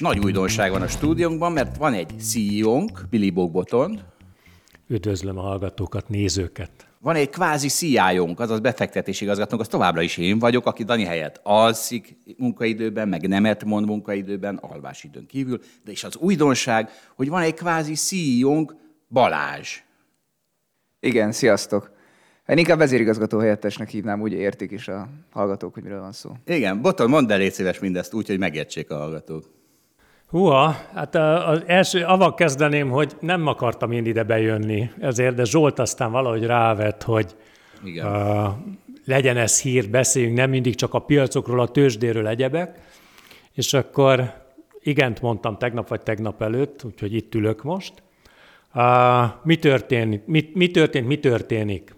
Nagy újdonság van a stúdiónkban, mert van egy CEO-nk, Billy Bogbotond. Üdvözlöm a hallgatókat, nézőket. Van egy kvázi CIO-nk, azaz befektetési igazgatónk, az továbbra is én vagyok, aki Dani helyett alszik munkaidőben, meg nemet mond munkaidőben, alvásidőn kívül, de is az újdonság, hogy van egy kvázi CEO-nk, Balázs. Igen, sziasztok. Én inkább vezérigazgató helyettesnek hívnám, úgy értik is a hallgatók, hogy miről van szó. Igen, Boton, mondd el légy szíves mindezt úgy, hogy megértsék a hallgatók. Húha, hát az első, avval kezdeném, hogy nem akartam én ide bejönni, ezért, de Zsolt aztán valahogy rávett, hogy Igen. Uh, legyen ez hír, beszéljünk nem mindig csak a piacokról, a tőzsdéről, egyebek, és akkor igent mondtam tegnap vagy tegnap előtt, úgyhogy itt ülök most. Uh, mi, történik, mi, mi történt, mi történik?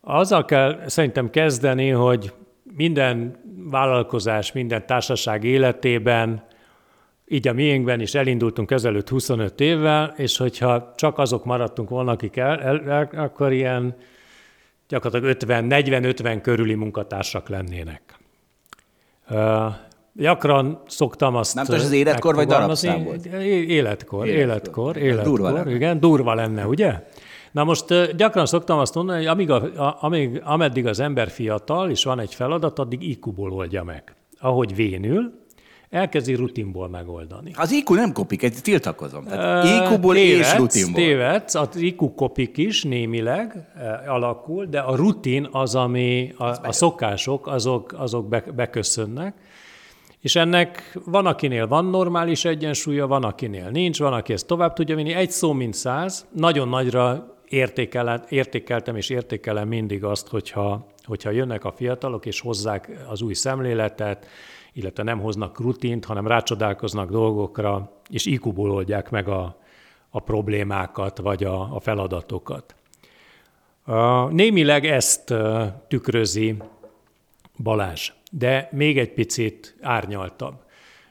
Azzal kell szerintem kezdeni, hogy minden vállalkozás, minden társaság életében így a miénkben is elindultunk ezelőtt 25 évvel, és hogyha csak azok maradtunk volna, akik el, el, el akkor ilyen gyakorlatilag 50, 40-50 körüli munkatársak lennének. Uh, gyakran szoktam azt... Nem tudom, az életkor vagy darabszám volt? Életkor, életkor, életkor, életkor durva lenne. igen, durva lenne, ugye? Na most gyakran szoktam azt mondani, hogy amíg, a, amíg, ameddig az ember fiatal, és van egy feladat, addig IQ-ból oldja meg. Ahogy vénül, elkezdi rutinból megoldani. Az IQ nem kopik, egy tiltakozom. Tehát IQ-ból és rutinból. Tévedsz, az IQ kopik is némileg e, alakul, de a rutin az, ami a, a szokások, azok, azok be, beköszönnek. És ennek van, akinél van normális egyensúlya, van, akinél nincs, van, aki ezt tovább tudja vinni. Egy szó, mint száz. Nagyon nagyra értékel, értékeltem és értékelem mindig azt, hogyha, hogyha jönnek a fiatalok és hozzák az új szemléletet, illetve nem hoznak rutint, hanem rácsodálkoznak dolgokra, és IQ-ból oldják meg a, a problémákat, vagy a, a feladatokat. Némileg ezt tükrözi Balázs, de még egy picit árnyaltabb.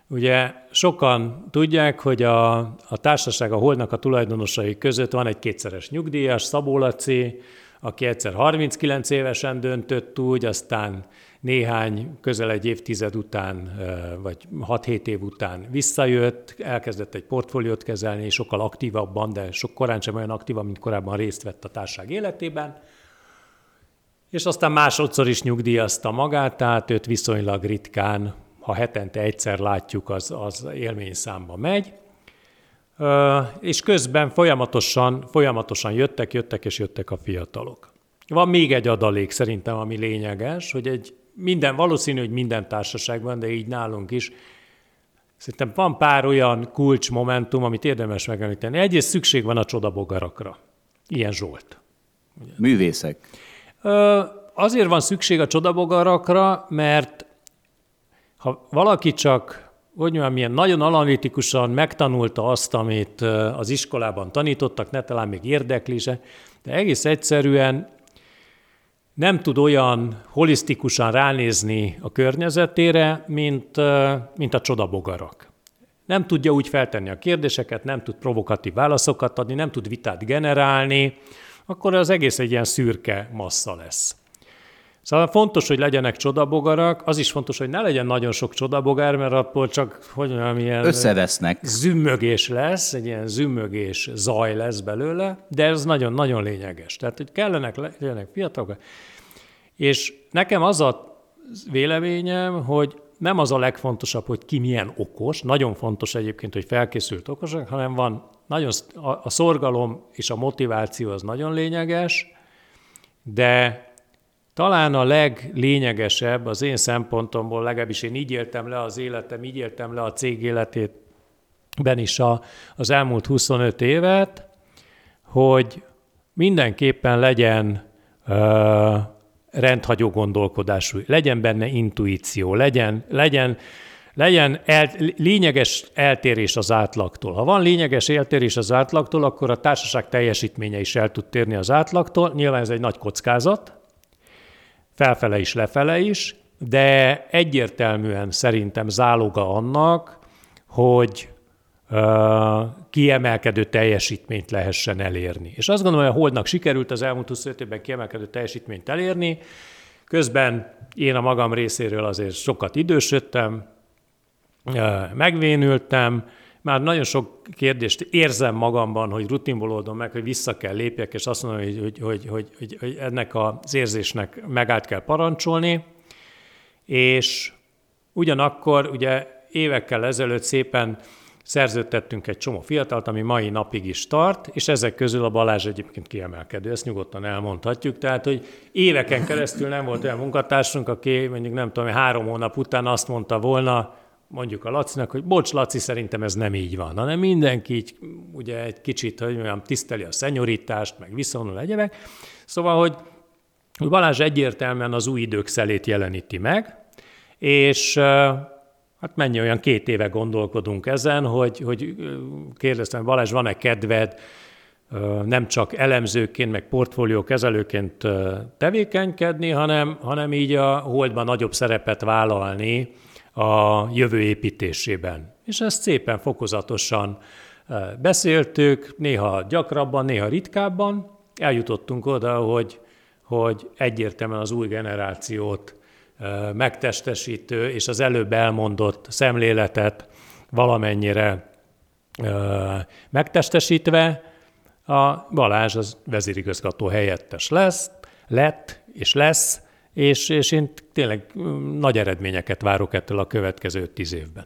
Ugye sokan tudják, hogy a, a társaság a Holdnak a tulajdonosai között van egy kétszeres nyugdíjas, Szabó Laci, aki egyszer 39 évesen döntött úgy, aztán néhány, közel egy évtized után, vagy 6-7 év után visszajött, elkezdett egy portfóliót kezelni, sokkal aktívabban, de sok korán sem olyan aktívan, mint korábban részt vett a társág életében, és aztán másodszor is nyugdíjazta magát, tehát őt viszonylag ritkán, ha hetente egyszer látjuk, az, az élményszámba megy, és közben folyamatosan, folyamatosan jöttek, jöttek és jöttek a fiatalok. Van még egy adalék szerintem, ami lényeges, hogy egy minden, valószínű, hogy minden társaságban, de így nálunk is, Szerintem van pár olyan kulcsmomentum, amit érdemes megemlíteni. Egyrészt szükség van a csodabogarakra. Ilyen Zsolt. Művészek. Azért van szükség a csodabogarakra, mert ha valaki csak hogy mondjam, milyen nagyon analitikusan megtanulta azt, amit az iskolában tanítottak, ne talán még érdekli se, de egész egyszerűen nem tud olyan holisztikusan ránézni a környezetére, mint, mint a csodabogarak. Nem tudja úgy feltenni a kérdéseket, nem tud provokatív válaszokat adni, nem tud vitát generálni, akkor az egész egy ilyen szürke massza lesz. Szóval fontos, hogy legyenek csodabogarak, az is fontos, hogy ne legyen nagyon sok csodabogár, mert akkor csak, hogy mondjam, ilyen Összevesznek. zümmögés lesz, egy ilyen zümmögés zaj lesz belőle, de ez nagyon-nagyon lényeges. Tehát, hogy kellenek, legyenek fiatalok. És nekem az a véleményem, hogy nem az a legfontosabb, hogy ki milyen okos, nagyon fontos egyébként, hogy felkészült okosak, hanem van nagyon, a, a szorgalom és a motiváció az nagyon lényeges, de talán a leglényegesebb az én szempontomból, legalábbis én így éltem le az életem, így éltem le a cég életében is a, az elmúlt 25 évet, hogy mindenképpen legyen ö, rendhagyó gondolkodású, legyen benne intuíció, legyen, legyen, legyen el, lényeges eltérés az átlagtól. Ha van lényeges eltérés az átlagtól, akkor a társaság teljesítménye is el tud térni az átlagtól. Nyilván ez egy nagy kockázat, felfele is, lefele is, de egyértelműen szerintem záloga annak, hogy kiemelkedő teljesítményt lehessen elérni. És azt gondolom, hogy a Holdnak sikerült az elmúlt 25 évben kiemelkedő teljesítményt elérni, közben én a magam részéről azért sokat idősödtem, megvénültem, már nagyon sok kérdést érzem magamban, hogy rutinból oldom meg, hogy vissza kell lépjek, és azt mondom, hogy, hogy, hogy, hogy, hogy, hogy ennek az érzésnek megállt kell parancsolni, és ugyanakkor ugye évekkel ezelőtt szépen szerződtettünk egy csomó fiatalt, ami mai napig is tart, és ezek közül a Balázs egyébként kiemelkedő, ezt nyugodtan elmondhatjuk. Tehát, hogy éveken keresztül nem volt olyan munkatársunk, aki mondjuk nem tudom, három hónap után azt mondta volna, mondjuk a Lacinak, hogy bocs, Laci, szerintem ez nem így van, hanem mindenki így ugye egy kicsit, hogy olyan tiszteli a szenyoritást, meg viszonyul egyebek. Szóval, hogy Balázs egyértelműen az új idők szelét jeleníti meg, és hát mennyi olyan két éve gondolkodunk ezen, hogy, hogy kérdeztem, Balázs, van-e kedved nem csak elemzőként, meg portfólió kezelőként tevékenykedni, hanem, hanem így a holdban nagyobb szerepet vállalni a jövő építésében. És ezt szépen fokozatosan beszéltük, néha gyakrabban, néha ritkábban. Eljutottunk oda, hogy, hogy egyértelműen az új generációt megtestesítő és az előbb elmondott szemléletet valamennyire megtestesítve, a Balázs az vezérigazgató helyettes lesz, lett és lesz, és, és én tényleg nagy eredményeket várok ettől a következő tíz évben.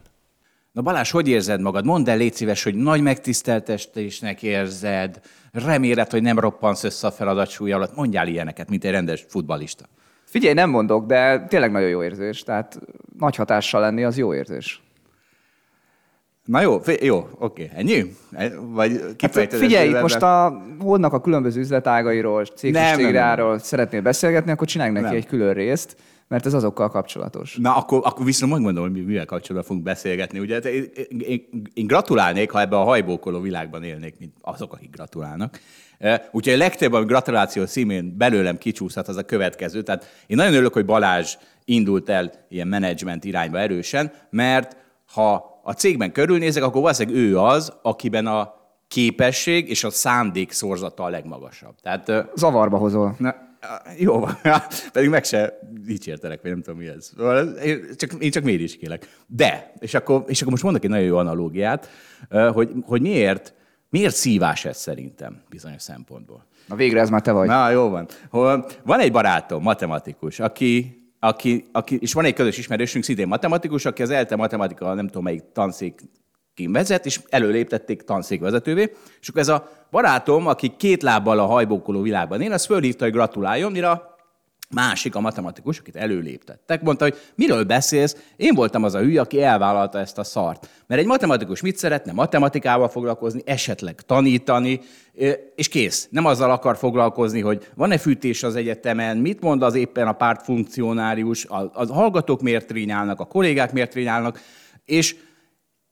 Na Balázs, hogy érzed magad? Mondd el, légy szíves, hogy nagy megtiszteltesítésnek érzed, reméled, hogy nem roppansz össze a feladat súly alatt. Mondjál ilyeneket, mint egy rendes futbalista. Figyelj, nem mondok, de tényleg nagyon jó érzés. Tehát nagy hatással lenni az jó érzés. Na jó, jó, oké, ennyi? E, vagy hát figyelj, itt most a hódnak a különböző üzletágairól, céghistóriáról szeretnél beszélgetni, akkor csinálj neki nem. egy külön részt, mert ez azokkal kapcsolatos. Na, akkor, akkor viszont megmondom, hogy mi, mivel kapcsolatban fogunk beszélgetni. Ugye, én, én, én gratulálnék, ha ebben a hajbókoló világban élnék, mint azok, akik gratulálnak. E, úgyhogy a legtöbb a gratuláció színén belőlem kicsúszhat az a következő. Tehát én nagyon örülök, hogy Balázs indult el ilyen menedzsment irányba erősen, mert ha a cégben körülnézek, akkor valószínűleg ő az, akiben a képesség és a szándék szorzata a legmagasabb. Tehát, Zavarba hozol. Na, jó van, pedig meg se dicsértelek, vagy nem tudom mi ez. Szóval én csak, én csak kélek. De, és akkor, és akkor most mondok egy nagyon jó analógiát, hogy, hogy miért, miért szívás ez szerintem bizonyos szempontból. Na végre ez már te vagy. Na, jó van. Van egy barátom, matematikus, aki aki, aki, és van egy közös ismerősünk, szintén matematikus, aki az ELTE matematika, nem tudom melyik tanszék vezet, és előléptették tanszékvezetővé. És akkor ez a barátom, aki két lábbal a hajbókoló világban él, az fölhívta, hogy gratuláljon, mire másik, a matematikus, akit előléptettek, mondta, hogy miről beszélsz, én voltam az a hülye, aki elvállalta ezt a szart. Mert egy matematikus mit szeretne? Matematikával foglalkozni, esetleg tanítani, és kész. Nem azzal akar foglalkozni, hogy van-e fűtés az egyetemen, mit mond az éppen a pártfunkcionárius, a, a hallgatók miért trényálnak, a kollégák miért trényálnak, és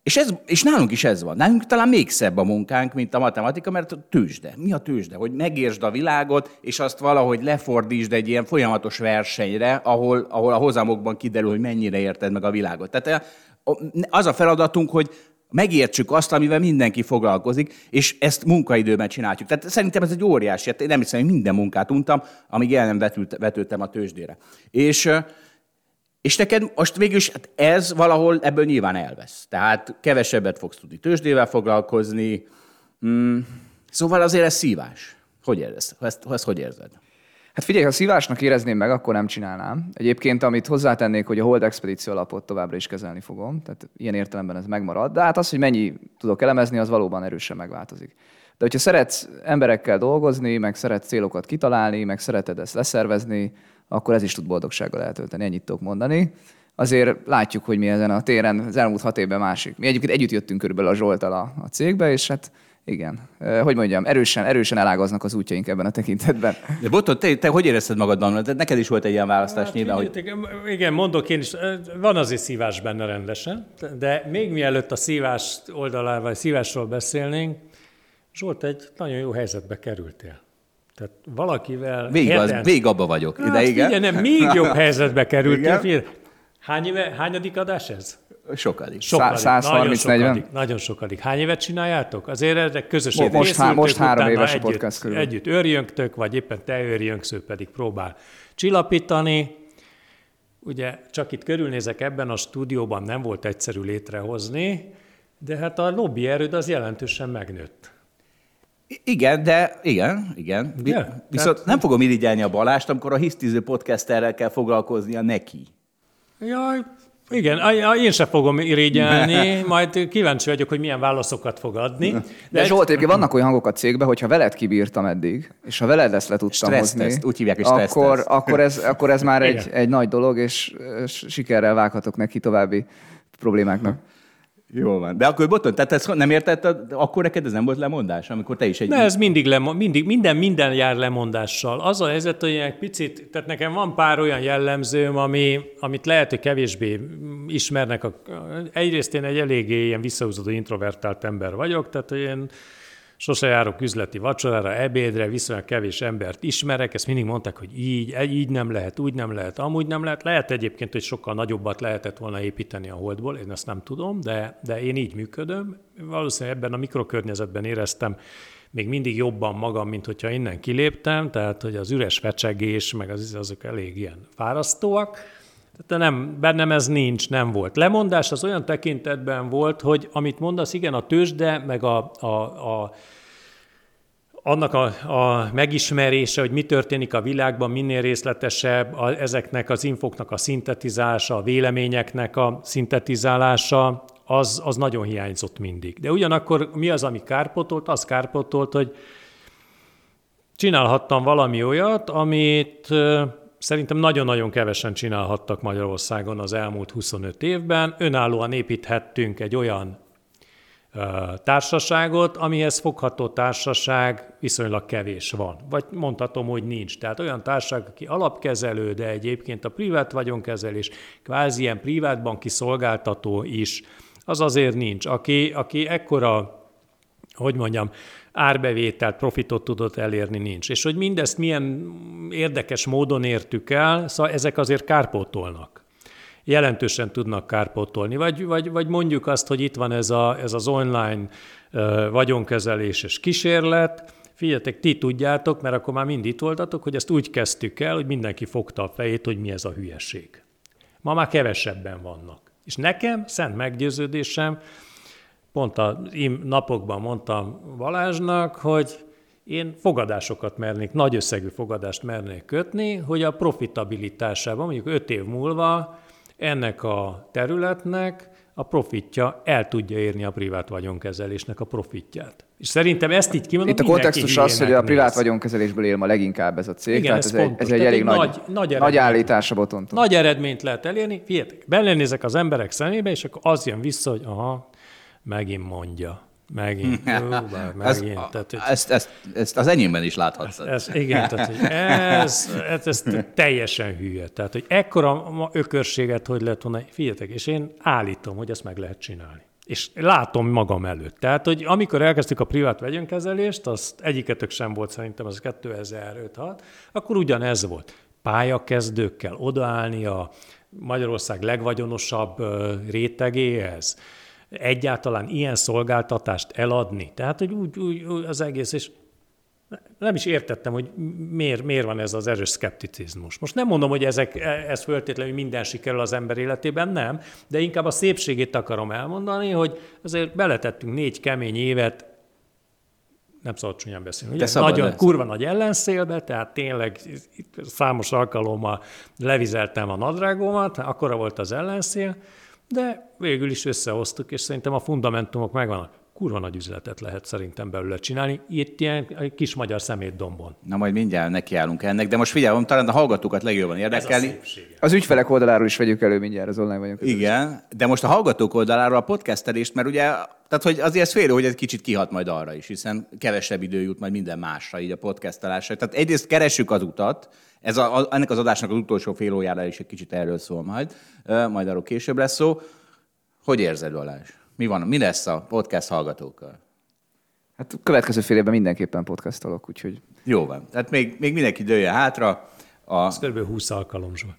és, ez, és nálunk is ez van. Nálunk talán még szebb a munkánk, mint a matematika, mert a tőzsde. Mi a tőzsde? Hogy megértsd a világot, és azt valahogy lefordítsd egy ilyen folyamatos versenyre, ahol, ahol a hozamokban kiderül, hogy mennyire érted meg a világot. Tehát eh, az a feladatunk, hogy megértsük azt, amivel mindenki foglalkozik, és ezt munkaidőben csináljuk. Tehát szerintem ez egy óriási, én nem hiszem, hogy minden munkát untam, amíg el nem vetült, vetődtem a tőzsdére. És eh, és neked most végül is hát ez valahol ebből nyilván elvesz. Tehát kevesebbet fogsz tudni tőzsdével foglalkozni. Mm. Szóval azért ez szívás. Hogy érzed? Ezt, ezt hogy érzed? Hát figyelj, ha szívásnak érezném meg, akkor nem csinálnám. Egyébként, amit hozzátennék, hogy a Hold Expedíció alapot továbbra is kezelni fogom, tehát ilyen értelemben ez megmarad. De hát az, hogy mennyi tudok elemezni, az valóban erősen megváltozik. De hogyha szeretsz emberekkel dolgozni, meg szeretsz célokat kitalálni, meg szereted ezt leszervezni, akkor ez is tud boldogsággal eltölteni, ennyit tudok mondani. Azért látjuk, hogy mi ezen a téren az elmúlt hat évben másik. Mi egyébként együtt jöttünk körülbelül a Zsoltal a, a cégbe, és hát Igen. Hogy mondjam, erősen, erősen elágaznak az útjaink ebben a tekintetben. De Boton, te, te hogy érezted magad, De neked is volt egy ilyen választás hát, nyilván, hogy... Igen, mondok én is, van azért szívás benne rendesen, de még mielőtt a szívás oldalán, vagy szívásról beszélnénk, Zsolt, egy nagyon jó helyzetbe kerültél. Tehát valakivel... Még, heden... az, még abba vagyok. Hát, ide, igen. Figyelj, nem, még jobb helyzetbe kerültél. Hány éve, hányadik adás ez? Sokadik. sokadik. 130 nagyon sokadik, nagyon sokadik. Hány évet csináljátok? Azért erre közösen Most, há, most három éves együtt, a podcast körül. Együtt őrjöngtök, vagy éppen te őrjöngsz, ő pedig próbál csillapítani. Ugye csak itt körülnézek ebben a stúdióban nem volt egyszerű létrehozni, de hát a lobby erőd az jelentősen megnőtt. Igen, de igen, igen. Yeah, Viszont tehát... nem fogom irigyelni a Balást, amikor a hisztiző podcasterrel kell foglalkoznia neki. Jaj, igen, én sem fogom irigyelni, majd kíváncsi vagyok, hogy milyen válaszokat fog adni. De, de Zsolt, egyébként vannak olyan hangok a cégben, hogyha veled kibírtam eddig, és ha veled ezt le tudtam hozni, úgy hívják, hogy akkor, akkor, ez, akkor ez már egy, egy nagy dolog, és sikerrel vághatok neki további problémáknak. Jó van. De akkor boton, tehát ezt nem értett, akkor neked ez nem volt lemondás, amikor te is egy... Ne, ez mindig, lemo- mindig minden, minden jár lemondással. Az a helyzet, hogy egy picit, tehát nekem van pár olyan jellemzőm, ami, amit lehet, hogy kevésbé ismernek. A, egyrészt én egy eléggé ilyen visszahúzódó introvertált ember vagyok, tehát én Sose járok üzleti vacsorára, ebédre, viszonylag kevés embert ismerek, ezt mindig mondták, hogy így, így nem lehet, úgy nem lehet, amúgy nem lehet. Lehet egyébként, hogy sokkal nagyobbat lehetett volna építeni a holdból, én ezt nem tudom, de, de én így működöm. Valószínűleg ebben a mikrokörnyezetben éreztem még mindig jobban magam, mint hogyha innen kiléptem, tehát hogy az üres fecsegés, meg az, azok elég ilyen fárasztóak. Tehát nem, bennem ez nincs, nem volt. Lemondás az olyan tekintetben volt, hogy amit mondasz, igen, a tőzsde, meg a, a, a annak a, a megismerése, hogy mi történik a világban, minél részletesebb, a, ezeknek az infoknak a szintetizálása, a véleményeknek a szintetizálása, az, az nagyon hiányzott mindig. De ugyanakkor mi az, ami kárpotolt? Az kárpotolt, hogy csinálhattam valami olyat, amit szerintem nagyon-nagyon kevesen csinálhattak Magyarországon az elmúlt 25 évben. Önállóan építhettünk egy olyan társaságot, amihez fogható társaság viszonylag kevés van. Vagy mondhatom, hogy nincs. Tehát olyan társaság, aki alapkezelő, de egyébként a privát vagyonkezelés, kvázi ilyen privátbanki szolgáltató is, az azért nincs. Aki, aki ekkora, hogy mondjam, árbevételt, profitot tudott elérni, nincs. És hogy mindezt milyen érdekes módon értük el, szóval ezek azért kárpótolnak jelentősen tudnak kárpótolni. Vagy, vagy, vagy mondjuk azt, hogy itt van ez, a, ez az online uh, vagyonkezeléses kísérlet, figyeljetek, ti tudjátok, mert akkor már mind itt voltatok, hogy ezt úgy kezdtük el, hogy mindenki fogta a fejét, hogy mi ez a hülyeség. Ma már kevesebben vannak. És nekem, szent meggyőződésem, pont a napokban mondtam Balázsnak, hogy én fogadásokat mernék, nagy összegű fogadást mernék kötni, hogy a profitabilitásában, mondjuk öt év múlva ennek a területnek a profitja el tudja érni a privát vagyonkezelésnek a profitját. És szerintem ezt így kimondom, Itt a kontextus az, hogy a privát vagyonkezelésből él ma leginkább ez a cég, Igen, tehát ez, ez, egy, ez egy elég nagy, nagy, nagy, nagy állítás a botontól. Nagy eredményt lehet elérni. Figyeljetek, belenézek az emberek szemébe, és akkor az jön vissza, hogy aha, megint mondja. Megint, jó, bár, megint. Ez, tehát, ezt, ezt, ezt az enyémben is láthatsz. Ez, ez, igen, tehát hogy ez, ez, ez teljesen hülye. Tehát, hogy ekkora ökörséget hogy lehet volna, figyeljetek, és én állítom, hogy ezt meg lehet csinálni. És látom magam előtt. Tehát, hogy amikor elkezdtük a privát vegyönkezelést, azt egyiketök sem volt szerintem, az 2005-6, akkor ugyanez volt. Pályakezdőkkel odaállni a Magyarország legvagyonosabb rétegéhez, egyáltalán ilyen szolgáltatást eladni. Tehát, hogy úgy, úgy, úgy az egész, és nem is értettem, hogy miért, miért van ez az erős szkepticizmus. Most nem mondom, hogy ezek, ez föltétlenül minden sikerül az ember életében, nem, de inkább a szépségét akarom elmondani, hogy azért beletettünk négy kemény évet, nem szabad csúnyán beszélni, ugye? nagyon lesz. kurva nagy ellenszélbe, tehát tényleg számos alkalommal levizeltem a nadrágomat, akkora volt az ellenszél, de végül is összehoztuk, és szerintem a fundamentumok megvannak. Kurva nagy üzletet lehet szerintem belőle csinálni. Itt ilyen kis magyar szemét dombon. Na majd mindjárt nekiállunk ennek, de most figyelj, talán a hallgatókat legjobban érdekelni. Az ügyfelek oldaláról is vegyük elő mindjárt az online vagyunk. Igen, de most a hallgatók oldaláról a podcastelést, mert ugye, tehát hogy azért ez félő, hogy egy kicsit kihat majd arra is, hiszen kevesebb idő jut majd minden másra, így a podcastelásra. Tehát egyrészt keressük az utat, ez a, a, ennek az adásnak az utolsó fél órára is egy kicsit erről szól majd, majd arról később lesz szó. Hogy érzed, Balázs? Mi van, mi lesz a podcast hallgatókkal? Hát a következő fél évben mindenképpen podcastolok, úgyhogy... Jó van. Tehát még, még mindenki dőlje hátra. A... Ez kb. 20 alkalom, Zsolt.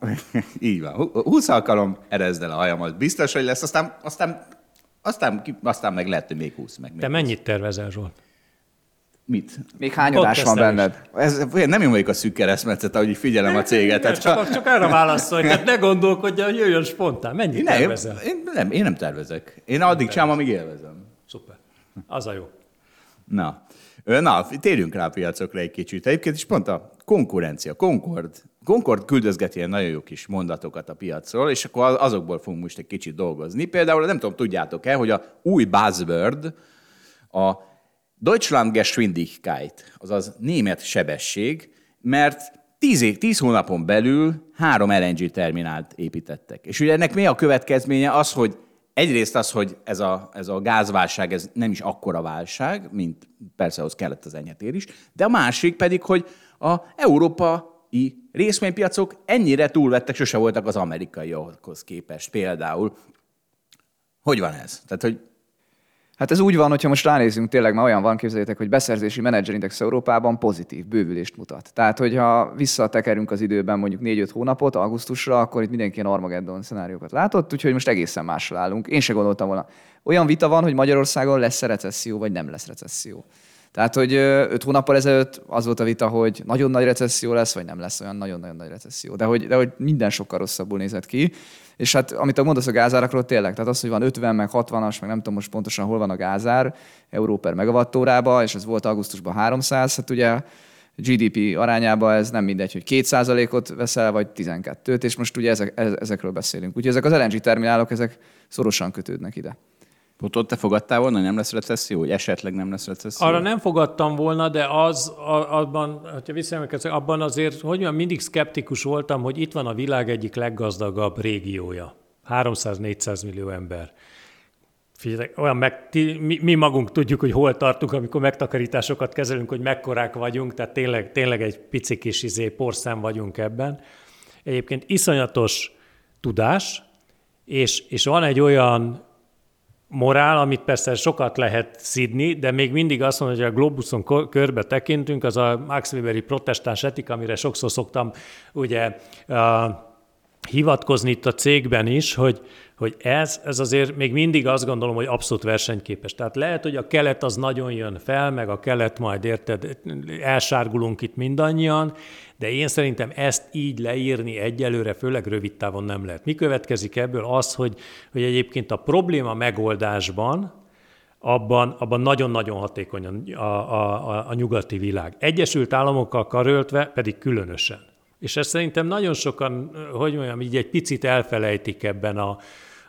Így van. 20 alkalom, erezd el a hajamat. Biztos, hogy lesz, aztán, aztán, aztán, aztán meg lehet, hogy még 20. Meg még Te 20. mennyit tervezel, Zsolt? Mit? Még hány adás van benned? Ez, nem én vagyok a szűk keresztmetszet, ahogy figyelem a céget. Nem, csak, csak arra válaszolj, tehát ne gondolkodj, hogy jöjjön spontán. Mennyit nem, tervezel? Én, nem, én nem tervezek. Én addig csinálom, amíg élvezem. Szuper. Az a jó. Na. Na, térjünk rá a piacokra egy kicsit. Egyébként is pont a konkurencia, Concord. Concord küldözgeti ilyen nagyon jó kis mondatokat a piacról, és akkor azokból fogunk most egy kicsit dolgozni. Például nem tudom, tudjátok-e, hogy a új buzzword, a Deutschlandgeschwindigkeit, azaz német sebesség, mert tíz, év, tíz hónapon belül három LNG terminált építettek. És ugye ennek mi a következménye? Az, hogy egyrészt az, hogy ez a, ez a gázválság ez nem is akkora válság, mint persze ahhoz kellett az enyhetér is, de a másik pedig, hogy a európai részvénypiacok ennyire túlvettek, sose voltak az amerikaiakhoz képest például. Hogy van ez? Tehát, hogy Hát ez úgy van, hogyha most ránézünk, tényleg már olyan van, képzeljétek, hogy beszerzési menedzserindex Európában pozitív, bővülést mutat. Tehát, hogyha visszatekerünk az időben mondjuk 4-5 hónapot, augusztusra, akkor itt mindenki ilyen Armageddon szenáriókat látott, úgyhogy most egészen másra állunk. Én se gondoltam volna. Olyan vita van, hogy Magyarországon lesz recesszió, vagy nem lesz recesszió. Tehát, hogy öt hónappal ezelőtt az volt a vita, hogy nagyon nagy recesszió lesz, vagy nem lesz olyan nagyon-nagyon nagy recesszió. De hogy, de hogy minden sokkal rosszabbul nézett ki. És hát, amit a mondasz a gázárakról, tényleg, tehát az, hogy van 50, meg 60-as, meg nem tudom most pontosan hol van a gázár, euró per megawattórába, és ez volt augusztusban 300, hát ugye GDP arányában ez nem mindegy, hogy 2%-ot veszel, vagy 12-t, és most ugye ezek, ezekről beszélünk. Úgyhogy ezek az LNG terminálok, ezek szorosan kötődnek ide. Ott te fogadtál volna, nem lesz recesszió, hogy esetleg nem lesz recesszió? Arra nem fogadtam volna, de az, abban, ha visszaemlékezek, abban azért, hogy mondjam, mindig szkeptikus voltam, hogy itt van a világ egyik leggazdagabb régiója. 300-400 millió ember. Figyelj, olyan meg, ti, mi, mi magunk tudjuk, hogy hol tartunk, amikor megtakarításokat kezelünk, hogy mekkorák vagyunk, tehát tényleg, tényleg egy pici kis izé, porszám vagyunk ebben. Egyébként iszonyatos tudás, és, és van egy olyan morál, amit persze sokat lehet szidni, de még mindig azt mondja, hogy a globuson körbe tekintünk, az a Max Weberi protestáns etika, amire sokszor szoktam ugye uh, hivatkozni itt a cégben is, hogy, hogy ez, ez azért még mindig azt gondolom, hogy abszolút versenyképes. Tehát lehet, hogy a kelet az nagyon jön fel, meg a kelet majd érted, elsárgulunk itt mindannyian, de én szerintem ezt így leírni egyelőre, főleg rövid távon nem lehet. Mi következik ebből? Az, hogy, hogy egyébként a probléma megoldásban, abban, abban nagyon-nagyon hatékony a, a, a, a nyugati világ. Egyesült Államokkal karöltve pedig különösen. És ezt szerintem nagyon sokan, hogy mondjam, így egy picit elfelejtik ebben a,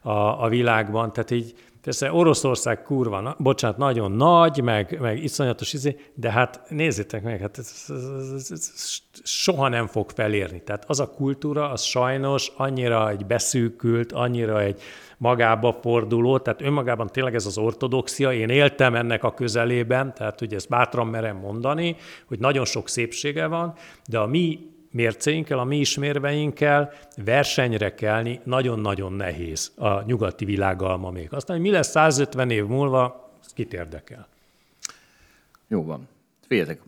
a, a világban. Tehát így Persze Oroszország kurva, bocsánat, nagyon nagy, meg, meg iszonyatos izé, de hát nézzétek meg, hát ez, ez, ez, ez soha nem fog felérni. Tehát az a kultúra, az sajnos annyira egy beszűkült, annyira egy magába forduló, tehát önmagában tényleg ez az ortodoxia, én éltem ennek a közelében, tehát ugye ezt bátran merem mondani, hogy nagyon sok szépsége van, de a mi mércéinkkel, a mi ismérveinkkel versenyre kelni nagyon-nagyon nehéz a nyugati világgal ma még. Aztán, hogy mi lesz 150 év múlva, ez kit érdekel. Jó van. Figyeljetek,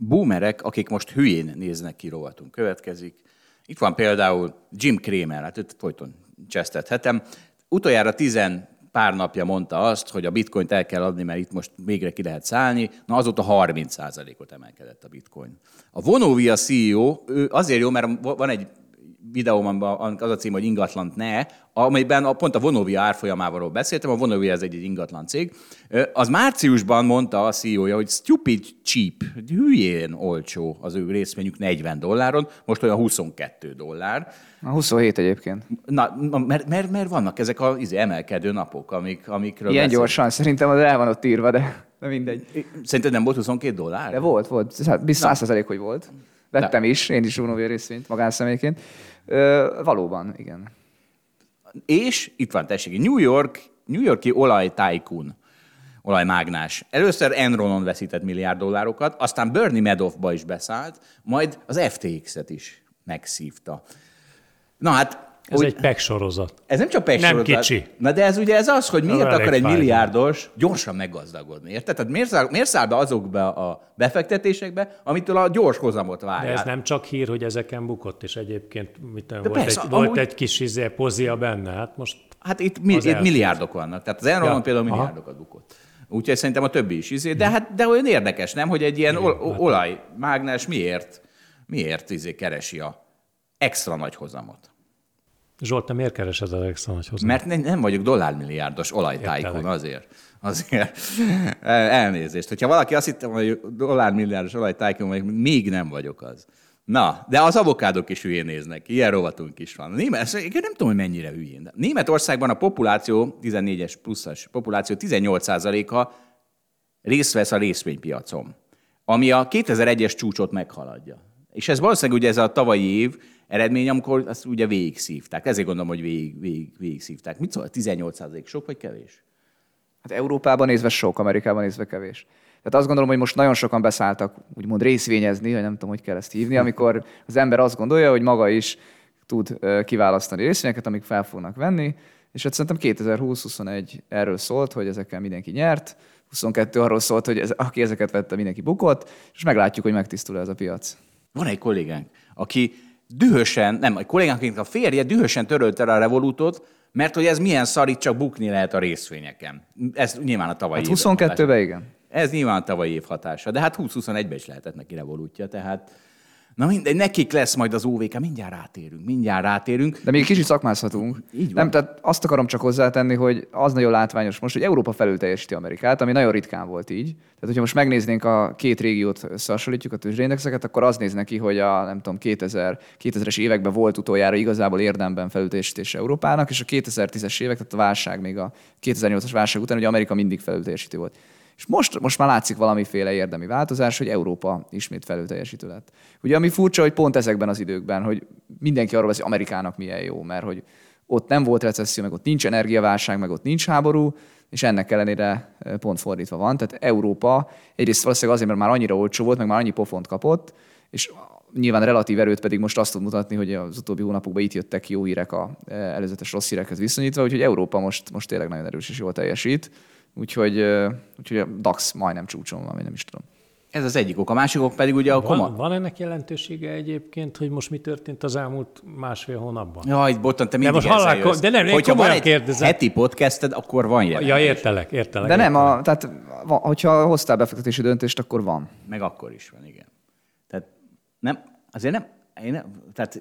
boomerek, akik most hülyén néznek ki, rovatunk, következik. Itt van például Jim Cramer, hát itt folyton csesztethetem. Utoljára pár napja mondta azt, hogy a bitcoint el kell adni, mert itt most végre ki lehet szállni. Na azóta 30%-ot emelkedett a bitcoin. A Vonovia CEO, ő azért jó, mert van egy videómban az a cím, hogy ingatlant ne, amelyben a, pont a Vonovia árfolyamáról beszéltem, a Vonovia ez egy, egy ingatlan cég, az márciusban mondta a CEO-ja, hogy stupid cheap, hülyén olcsó az ő részvényük 40 dolláron, most olyan 22 dollár. A 27 egyébként. Na, mert, mert, mert vannak ezek az izé, emelkedő napok, amik, amikről Ilyen beszél. gyorsan, szerintem az el van ott írva, de, de mindegy. Szerinted nem volt 22 dollár? De volt, volt. Biztos 100 hogy volt. Vettem de. is, én is Vonovia részvényt magánszemélyként. Ö, valóban, igen. És itt van, tessék, New York, New Yorki olaj tycoon, olajmágnás. Először Enronon veszített milliárd dollárokat, aztán Bernie Madoffba is beszállt, majd az FTX-et is megszívta. Na hát ez úgy, egy PEC sorozat. Ez nem csak PEC nem sorozat. kicsi. Na de ez ugye ez az, hogy miért akar egy milliárdos gyorsan meggazdagodni. Érted? Tehát miért száll, miért száll be azokba a befektetésekbe, amitől a gyors hozamot várja. De ez nem csak hír, hogy ezeken bukott, és egyébként mit nem, volt, persze, egy, amúgy... volt egy kis izé, pozia benne. Hát most Hát itt, mi, itt milliárdok vannak. Tehát az Enron ja. például milliárdokat Aha. bukott. Úgyhogy szerintem a többi is izé. De, hát, de olyan érdekes, nem, hogy egy ilyen ol- hát. olajmágnes miért, miért izé keresi a extra nagy hozamot. Zsolt, te miért keresed az extra nagy hozamot? Mert nem, nem vagyok dollármilliárdos olajtájkon, azért. Azért elnézést. Hogyha valaki azt hittem, hogy dollármilliárdos olajtájkon, még nem vagyok az. Na, de az avokádok is hülyén néznek Ilyen rovatunk is van. Német, én nem tudom, hogy mennyire hülyén. De Németországban a populáció, 14-es pluszas populáció 18%-a részt vesz a részvénypiacon, ami a 2001-es csúcsot meghaladja. És ez valószínűleg ugye ez a tavalyi év eredmény, amikor azt ugye végig szívták. Ezért gondolom, hogy végig, végig, végig szívták. Mit szól? 18% sok vagy kevés? Hát Európában nézve sok, Amerikában nézve kevés. Tehát azt gondolom, hogy most nagyon sokan beszálltak úgymond részvényezni, vagy nem tudom, hogy kell ezt hívni, amikor az ember azt gondolja, hogy maga is tud kiválasztani részvényeket, amik fel fognak venni, és hát szerintem 2020-21 erről szólt, hogy ezekkel mindenki nyert, 22 arról szólt, hogy ez, aki ezeket vette, mindenki bukott, és meglátjuk, hogy megtisztul ez a piac. Van egy kollégánk, aki dühösen, nem, egy kollégánk, a férje dühösen törölte a revolútot, mert hogy ez milyen szar, itt csak bukni lehet a részvényeken. Ez nyilván a tavalyi hát 22-ben igen. Ez nyilván tavalyi év hatása, de hát 20-21-ben is lehetett neki revolútja, tehát Na mindegy, nekik lesz majd az OVK, mindjárt rátérünk, mindjárt rátérünk. De még kicsit szakmázhatunk. Így van. Nem, tehát azt akarom csak hozzátenni, hogy az nagyon látványos most, hogy Európa felül teljesíti Amerikát, ami nagyon ritkán volt így. Tehát, hogyha most megnéznénk a két régiót, összehasonlítjuk a tőzsdéindexeket, akkor az néz neki, hogy a nem tudom, 2000, 2000-es években volt utoljára igazából érdemben felülteljesítés Európának, és a 2010-es évek, tehát a válság még a 2008-as válság után, hogy Amerika mindig felülteljesítő volt. És most, most már látszik valamiféle érdemi változás, hogy Európa ismét felülteljesítő lett. Ugye ami furcsa, hogy pont ezekben az időkben, hogy mindenki arról beszél, Amerikának milyen jó, mert hogy ott nem volt recesszió, meg ott nincs energiaválság, meg ott nincs háború, és ennek ellenére eh, pont fordítva van. Tehát Európa egyrészt valószínűleg azért, mert már annyira olcsó volt, meg már annyi pofont kapott, és nyilván relatív erőt pedig most azt tud mutatni, hogy az utóbbi hónapokban itt jöttek jó hírek a eh, előzetes rossz hírekhez viszonyítva, úgyhogy Európa most, most tényleg nagyon erős és jól teljesít. Úgyhogy, úgyhogy a DAX majdnem csúcson van, vagy nem is tudom. Ez az egyik ok. A másik ok pedig ugye a van, koma. Van ennek jelentősége egyébként, hogy most mi történt az elmúlt másfél hónapban? Jaj, Botton, te mindig de most hallák, De nem, hogyha van egy kérdezem. heti podcasted, akkor van jelentés. Ja, értelek, értelek. De nem, a, tehát hogyha hoztál befektetési döntést, akkor van. Meg akkor is van, igen. Tehát nem, azért nem, én nem tehát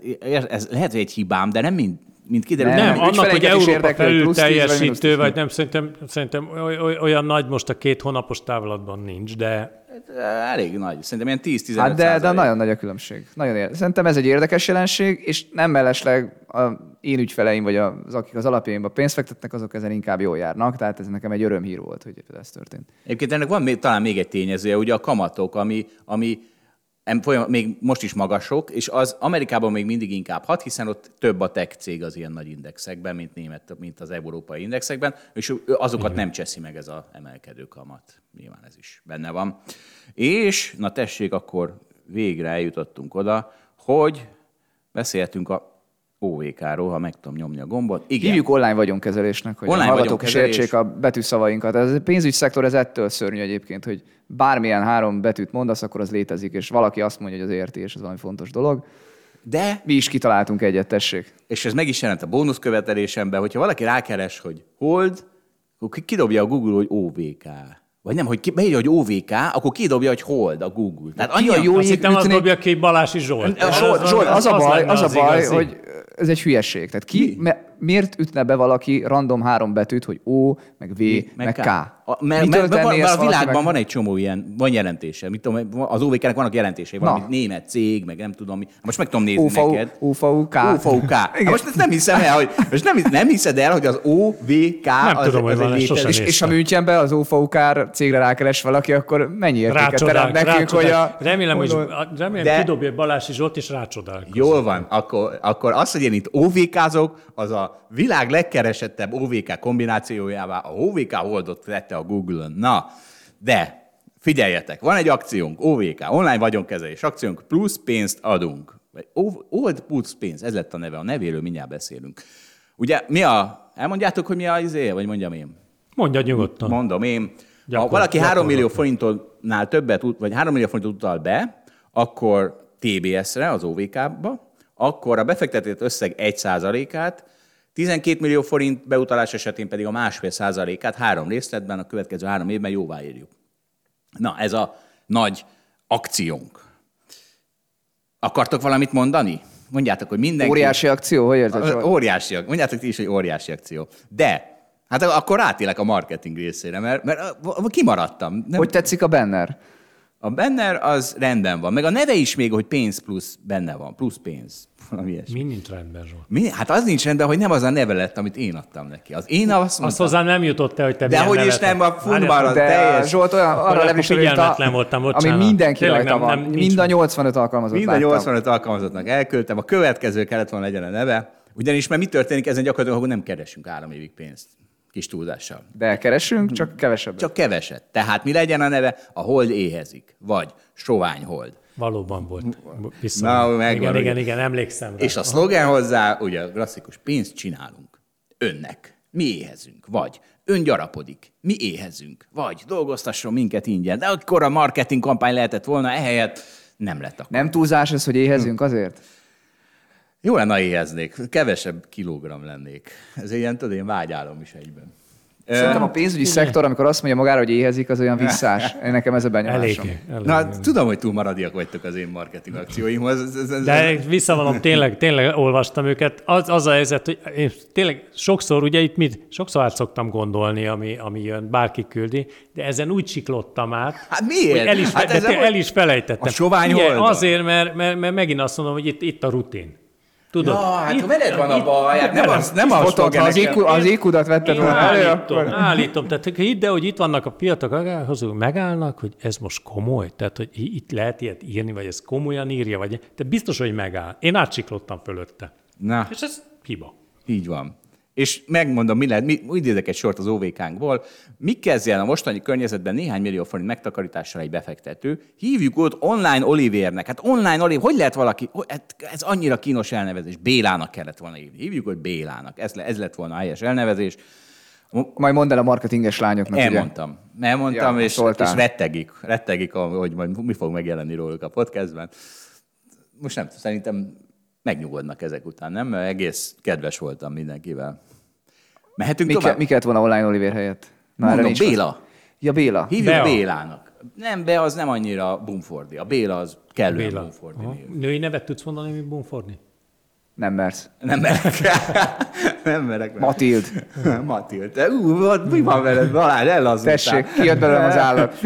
ez lehet, hogy egy hibám, de nem mind, mint kiderül. Nem, nem annak, hogy Európa felül teljesítő, vagy nem, szerintem, szerintem olyan nagy most a két hónapos távlatban nincs, de... Elég nagy, szerintem ilyen 10-15 hát de, de nagyon nagy a különbség. Nagyon ér... Szerintem ez egy érdekes jelenség, és nem mellesleg a én ügyfeleim, vagy az, akik az alapjaimba pénzt fektetnek, azok ezen inkább jól járnak, tehát ez nekem egy örömhír volt, hogy ez történt. Egyébként ennek van még, talán még egy tényezője, ugye a kamatok, ami, ami még most is magasok, és az Amerikában még mindig inkább hat, hiszen ott több a tech cég az ilyen nagy indexekben, mint német, mint az európai indexekben, és azokat nem cseszi meg ez a emelkedő kamat. Nyilván ez is benne van. És, na tessék, akkor végre eljutottunk oda, hogy beszéltünk a OVK-ról, ha meg tudom nyomni a gombot. Igen. Hívjuk online vagyonkezelésnek, hogy online a hallgatók is értsék a betűszavainkat. Ez a pénzügyi szektor ez ettől szörnyű egyébként, hogy bármilyen három betűt mondasz, akkor az létezik, és valaki azt mondja, hogy az érti, és ez valami fontos dolog. De mi is kitaláltunk egyet, tessék. És ez meg is jelent a bónusz követelésemben, hogyha valaki rákeres, hogy hold, akkor kidobja a Google, hogy OVK. Vagy nem, hogy beírja, hogy OVK, akkor kidobja, hogy hold a Google. Tehát annyi a jó Azt hittem, az dobja ki Balási Zsolt. Zsolt, Zsolt, az, a baj, az a baj, hogy ez egy hülyeség. Tehát ki, me, miért ütne be valaki random három betűt, hogy O, meg V, meg, meg K? A, mert, mert, mert, mert a világban valaki van egy csomó ilyen, van jelentése. Mit tudom, az OVK-nek vannak jelentései, valami Na. német cég, meg nem tudom mi. Most meg tudom nézni UFO, neked. K. OVK. Hát most ezt nem hiszem el, hogy, most nem, nem hiszed el, hogy az OVK Nem az, tudom, hogy az van, egy létező- És, és ha Münchenben az UFO-kár cégre rákeres valaki, akkor mennyi értéket teremt nekünk, hogy a... Remélem, hogy remélem, De- kidobja Balási Zsolt, és rácsodálkozik. Jól van, akkor, akkor az, hogy én itt OVK-zok, az a világ legkeresettebb OVK kombinációjává a OVK Holdot tette a Google-on. Na, de figyeljetek, van egy akciónk, OVK, online vagyonkezelés akciónk, plusz pénzt adunk. Vagy Old plusz pénz, ez lett a neve, a nevéről mindjárt beszélünk. Ugye mi a, elmondjátok, hogy mi a izé, vagy mondjam én? Mondja nyugodtan. Mondom én. Ha Gyakor- valaki 3 millió forintnál többet, vagy 3 millió forintot utal be, akkor TBS-re, az OVK-ba, akkor a befektetett összeg 1%-át, 12 millió forint beutalás esetén pedig a másfél százalékát három részletben a következő három évben jóváírjuk. Na, ez a nagy akciónk. Akartok valamit mondani? Mondjátok, hogy mindenki... Óriási akció, hogy érted? Óriási, ak- mondjátok ti is, hogy óriási akció. De, hát akkor rátélek a marketing részére, mert, mert kimaradtam. Nem, Hogy tetszik a banner? A banner az rendben van, meg a neve is még, hogy pénz plusz benne van, plusz pénz. Valami ilyesmi. Mi nincs rendben, Zsolt? Mi? Hát az nincs rendben, hogy nem az a neve lett, amit én adtam neki. Az én azt Azt mondtam, hozzá nem jutott el, hogy te de hogy is nem, a Várjál, az teljes. Zsolt olyan, arra akkor levis figyelmetlen voltam, ami mindenki Tényleg rajta nem- van. nem- nincs Mind a meg. 85 alkalmazott Mind a láttam. 85 alkalmazottnak elküldtem, a következő kellett volna legyen a neve, ugyanis mert mi történik ezen gyakorlatilag, hogy nem keresünk három évig pénzt. Kis túlzással. De keresünk, csak kevesebb. Csak keveset. Tehát mi legyen a neve? A hold éhezik, vagy sovány hold. Valóban volt. Vissza. Na, megvan, igen, ugye. igen, igen, emlékszem rá. És a szlogen hozzá, ugye a klasszikus, pénzt csinálunk. Önnek. Mi éhezünk. Vagy ön gyarapodik. Mi éhezünk. Vagy dolgoztasson minket ingyen. De akkor a marketing kampány lehetett volna, ehelyett nem lett akkor. Nem túlzás ez, hogy éhezünk azért? Jó lenne, ha éheznék. Kevesebb kilogramm lennék. Ez ilyen, tudod, én vágyálom is egyben. Szerintem a pénzügyi szektor, amikor azt mondja magára, hogy éhezik, az olyan visszás. Én nekem ez a benyomásom. Elég. elég. Na, tudom, hogy túl maradiak vagytok az én marketing akcióimhoz. Ez- ez- ez- De visszavonom, tényleg, tényleg olvastam őket. Az, az a helyzet, hogy én tényleg sokszor, ugye itt mit, sokszor át szoktam gondolni, ami, ami jön, bárki küldi, de ezen úgy siklottam át, Hát miért? hogy el is, Hát hát el is felejtettem. A sovány oldal? Azért, mert, mert, mert, megint azt mondom, hogy itt, itt a rutin. Tudod? Ja, hát veled van a baj, hát nem az, nem az az, ennek- IQ, az IQ-dat vetted volna elő, állítom, akkor... állítom. Tehát hidd el, hogy itt vannak a piatok, azok megállnak, hogy ez most komoly, tehát hogy itt lehet ilyet írni, vagy ez komolyan írja, vagy de biztos, hogy megáll. Én átsiklottam fölötte. Na, És ez hiba. így van. És megmondom, mi lehet, mi, úgy idézek egy sort az OVK-nkból, mi kezdjen a mostani környezetben néhány millió forint megtakarítással egy befektető, hívjuk őt online Olivérnek. Hát online Oliver, hogy lehet valaki, hát ez annyira kínos elnevezés, Bélának kellett volna hívni. Hívjuk őt Bélának, ez, ez lett volna a helyes elnevezés. Majd mondd el a marketinges lányoknak, ugye? Elmondtam. Elmondtam, Ja, és, szóltál. és rettegik. Rettegik, hogy majd mi fog megjelenni róluk a podcastben. Most nem szerintem megnyugodnak ezek után, nem? Mert egész kedves voltam mindenkivel. Mehetünk Mi, tovább? ke, mi kellett volna online Oliver helyett? Na, Mondom. Béla. Ja, Béla. Hívjuk Bea. Bélának. Nem, Be az nem annyira Bumfordi. A Béla az kellően Béla. Bumfordi. Női nevet tudsz mondani, mint Bumforni? Nem mersz. Nem merek. nem merek. Matild. Matild. Ú, mi van veled? Balázs, ellazultál. Tessék, kijött belőlem az állat.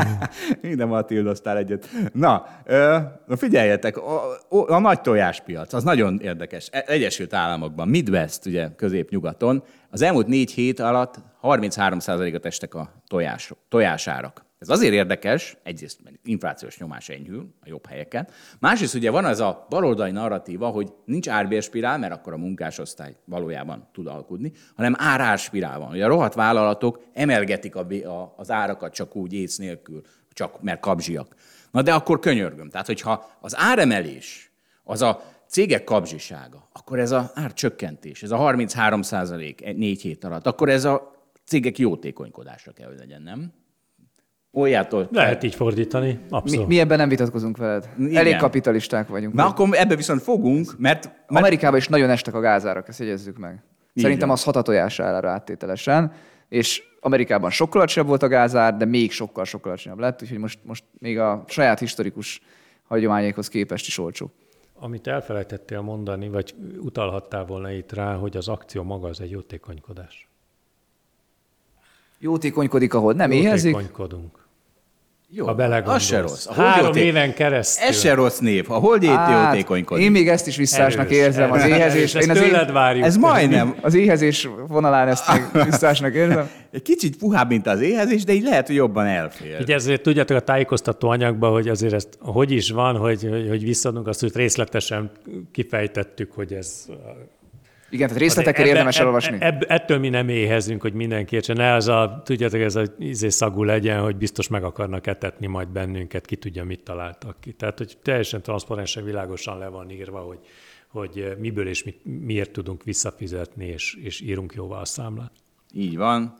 Minden Matildoztál egyet. Na, na figyeljetek, a, a, nagy tojáspiac, az nagyon érdekes. E- Egyesült Államokban, Midwest, ugye közép-nyugaton, az elmúlt négy hét alatt 33%-ot estek a tojás, tojásárak. Ez azért érdekes, egyrészt mert inflációs nyomás enyhül a jobb helyeken, másrészt ugye van az a baloldali narratíva, hogy nincs árbérspirál, mert akkor a munkásosztály valójában tud alkudni, hanem árárspirál van. Ugye a rohadt vállalatok emelgetik a, a, az árakat csak úgy ész nélkül, csak mert kapzsiak. Na de akkor könyörgöm. Tehát, hogyha az áremelés az a cégek kapzsisága, akkor ez az árcsökkentés, ez a 33 százalék négy hét alatt, akkor ez a cégek jótékonykodásra kell, hogy legyen, nem? Olyától. Lehet így fordítani, Mi, abszolút. mi ebben nem vitatkozunk veled. Igen. Elég kapitalisták vagyunk. Na akkor ebbe viszont fogunk, mert, mert Amerikában is nagyon estek a gázárak, ezt jegyezzük meg. Szerintem az hat a tojás árára áttételesen, és Amerikában sokkal alacsonyabb volt a gázár, de még sokkal-sokkal alacsonyabb lett, úgyhogy most, most még a saját historikus hagyományaikhoz képest is olcsó. amit elfelejtettél mondani, vagy utalhattál volna itt rá, hogy az akció maga az egy jótékonykodás. Jótékonykodik, ahol nem éhezik. Jótékonykodunk. Jó, Ha belegondolsz. az se rossz. A Három holdjóték- éven keresztül. Ez se rossz név. A hol Hát, jótékonykodik. én még ezt is visszásnak Erős, érzem, az erős, éhezés. erős. Én Ezt az, tőled várjuk. Ez majdnem. az éhezés vonalán ezt még visszásnak érzem. Egy kicsit puhább, mint az éhezés, de így lehet, hogy jobban elfér. Ugye ezért tudjátok a tájékoztató anyagban, hogy azért ezt hogy is van, hogy, hogy, hogy visszadunk azt, hogy részletesen kifejtettük, hogy ez... Igen, tehát részletekkel érdemes elolvasni. Eb, ettől mi nem éhezünk, hogy mindenki értsen. Ne az a, tudjátok, ez a izé szagú legyen, hogy biztos meg akarnak etetni majd bennünket, ki tudja, mit találtak ki. Tehát, hogy teljesen transzparensen, világosan le van írva, hogy, hogy miből és mit, miért tudunk visszafizetni, és, és írunk jóvá a számlát. Így van.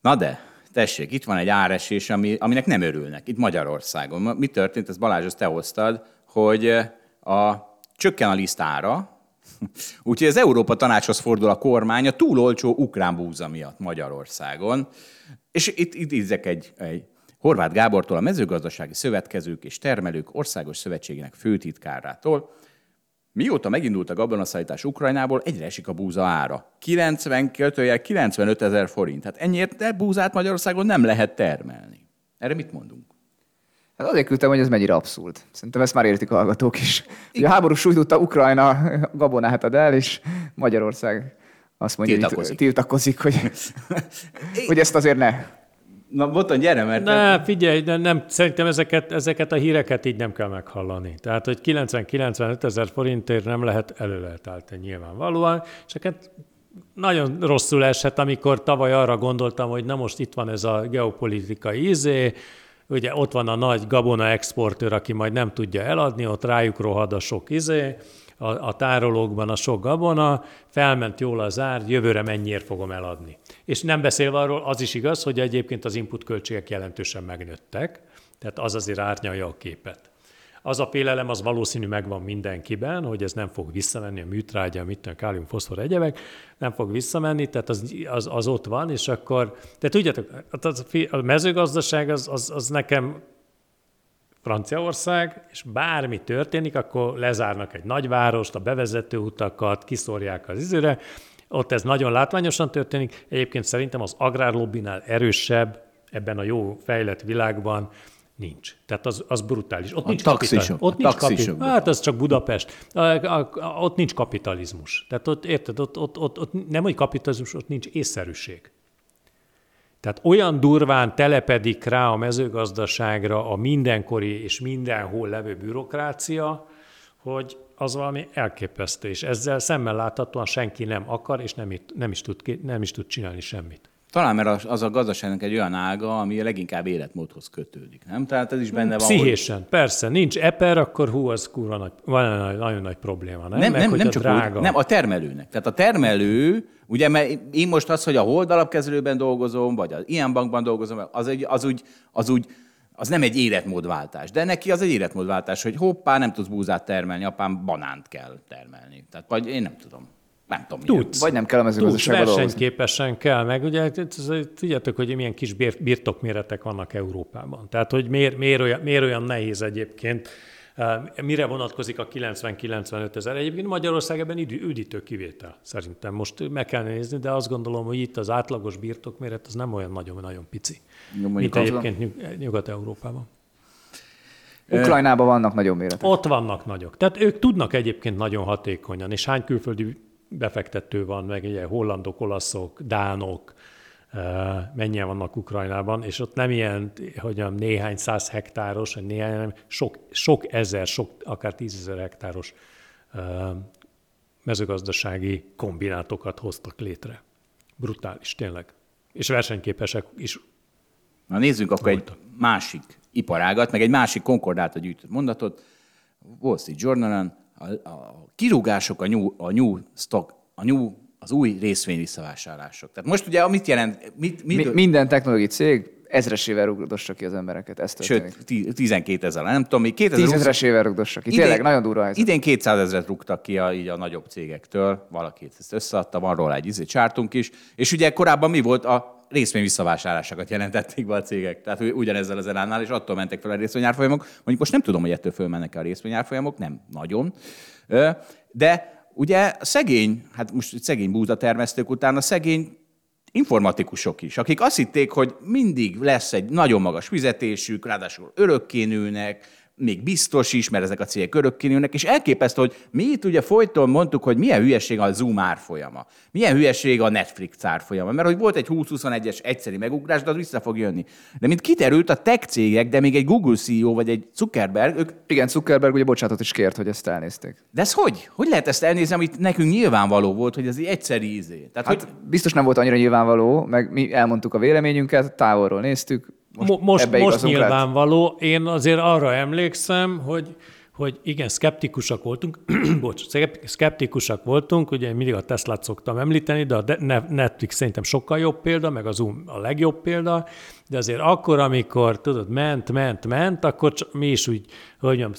Na de, tessék, itt van egy áresés, ami, aminek nem örülnek, itt Magyarországon. Ma- Mi történt, ezt Balázs, azt te hoztad, hogy a, csökken a lisztára, úgyhogy az Európa Tanácshoz fordul a kormány a túl olcsó ukrán búza miatt Magyarországon. És itt itt idézek egy, egy Horváth Gábortól, a mezőgazdasági szövetkezők és termelők országos szövetségének főtitkárától, Mióta megindult a gabonaszállítás Ukrajnából, egyre esik a búza ára. 90 kötőjel 95 ezer forint. Hát ennyiért búzát Magyarországon nem lehet termelni. Erre mit mondunk? Hát azért küldtem, hogy ez mennyire abszurd. Szerintem ezt már értik a hallgatók is. Ugye a háború sújtotta Ukrajna gabonát ad el, és Magyarország azt mondja, Tiltakozik. hogy tiltakozik, hogy, hogy ezt azért ne. Na, Boton, gyere, mert... Ne, figyelj, de nem, szerintem ezeket, ezeket a híreket így nem kell meghallani. Tehát, hogy 90-95 ezer forintért nem lehet elő lehet állítani nyilvánvalóan, és ezeket nagyon rosszul esett, amikor tavaly arra gondoltam, hogy na most itt van ez a geopolitikai izé, ugye ott van a nagy gabona exportőr, aki majd nem tudja eladni, ott rájuk rohad a sok izé, a, a tárolókban a sok gabona, felment jól az ár, jövőre mennyiért fogom eladni. És nem beszélve arról, az is igaz, hogy egyébként az input költségek jelentősen megnőttek, tehát az azért árnyalja a képet. Az a félelem az valószínű megvan mindenkiben, hogy ez nem fog visszamenni, a műtrágya, mit tudom, kálium, foszfor, egyebek, nem fog visszamenni, tehát az, az, az ott van, és akkor, de tudjátok, hát a a mezőgazdaság az, az, az nekem Franciaország, és bármi történik, akkor lezárnak egy nagyvárost, a bevezető utakat, kiszórják az izőre. Ott ez nagyon látványosan történik. Egyébként szerintem az agrárlobbinál erősebb ebben a jó fejlett világban nincs. Tehát az, az brutális. Ott A nincs taxisok, kapital- a Ott nincs taxisok. kapital- Hát az csak Budapest. A, a, a, ott nincs kapitalizmus. Tehát ott, érted, ott, ott, ott, ott nem, hogy kapitalizmus, ott nincs észszerűség. Tehát olyan durván telepedik rá a mezőgazdaságra a mindenkori és mindenhol levő bürokrácia, hogy az valami elképesztő, és ezzel szemmel láthatóan senki nem akar, és nem, nem, is, tud, nem is tud csinálni semmit. Talán mert az- a gazdaságnak egy olyan ága, ami leginkább életmódhoz kötődik, nem? Tehát ez is benne van, hogy... Persze. Nincs eper, akkor hú, az kurva nagy, van egy nagyon, nagy probléma, nem? Nem, Meg, nem, nem a csak drága. úgy, nem, a termelőnek. Tehát a termelő, ugye, mert én most az, hogy a hold alapkezelőben dolgozom, vagy az ilyen bankban dolgozom, az, egy, az, úgy, az úgy, az nem egy életmódváltás. De neki az egy életmódváltás, hogy hoppá, nem tudsz búzát termelni, apám banánt kell termelni. Tehát vagy én nem tudom. Nem tudom. milyen. Tudsz. Vagy nem kell a Tudsz, mezőgazdaságban dolgozni. versenyképesen kell, meg ugye ez- tudjátok, hogy milyen kis bir- birtokméretek vannak Európában. Tehát, hogy miért, miért, olyan, miért olyan nehéz egyébként, eh, mire vonatkozik a 90-95 ezer. Egyébként Magyarország ebben üdítő kivétel, szerintem. Most meg kell nézni, de azt gondolom, hogy itt az átlagos birtokméret az nem olyan nagyon-nagyon pici, Jó, mint egyébként Nyug- Nyugat-Európában. Ukrajnában vannak nagyobb méretek. Ott vannak nagyok. Tehát ők tudnak egyébként nagyon hatékonyan, és hány külföldi befektető van, meg ugye hollandok, olaszok, dánok, eh, mennyien vannak Ukrajnában, és ott nem ilyen, hogy mondjam, néhány száz hektáros, vagy néhány, hanem sok, sok ezer, sok, akár tízezer hektáros eh, mezőgazdasági kombinátokat hoztak létre. Brutális, tényleg. És versenyképesek is. Na nézzünk akkor egy másik iparágat, meg egy másik konkordáta gyűjtött mondatot. Wall Street Journal-on a, a kirúgások, a new, a new stock, a new, az új részvény visszavásárlások. Tehát most ugye mit jelent, mit, mit, Mi, minden technológiai cég ezresével rugdossa ki az embereket. Ez történik. sőt, ti- 12 ezer, nem tudom, mi 2020 Tízezresével rugdossa ki. Tényleg nagyon durva helyzet. Idén 200 ezeret rúgtak ki a, így a nagyobb cégektől, valaki ezt összeadta, van róla egy izé, csártunk is, és ugye korábban mi volt a részvény visszavásárlásokat jelentették be a cégek. Tehát ugyanezzel az elánnál, és attól mentek fel a részvényárfolyamok. Mondjuk most nem tudom, hogy ettől fölmennek a részvényárfolyamok, nem nagyon. De ugye szegény, hát most szegény búza termesztők után a szegény informatikusok is, akik azt hitték, hogy mindig lesz egy nagyon magas fizetésük, ráadásul örökké nőnek, még biztos is, mert ezek a cégek örökkénőnek, és elképesztő, hogy mi itt ugye folyton mondtuk, hogy milyen hülyeség a Zoom árfolyama, milyen hülyeség a Netflix árfolyama, mert hogy volt egy 20-21-es egyszeri megugrás, de az vissza fog jönni. De mint kiderült, a tech cégek, de még egy Google CEO vagy egy Zuckerberg, ők... Igen, Zuckerberg ugye bocsánatot is kért, hogy ezt elnézték. De ez hogy? Hogy lehet ezt elnézni, amit nekünk nyilvánvaló volt, hogy ez egy egyszeri ízé? Tehát, hát hogy... biztos nem volt annyira nyilvánvaló, meg mi elmondtuk a véleményünket, távolról néztük, most, most, most nyilvánvaló. Lett? Én azért arra emlékszem, hogy hogy igen, szkeptikusak voltunk, bocs, szkeptikusak voltunk, ugye mindig a Teslát szoktam említeni, de a Netflix szerintem sokkal jobb példa, meg a Zoom a legjobb példa, de azért akkor, amikor tudod, ment, ment, ment, akkor mi is úgy, hogy mondjam,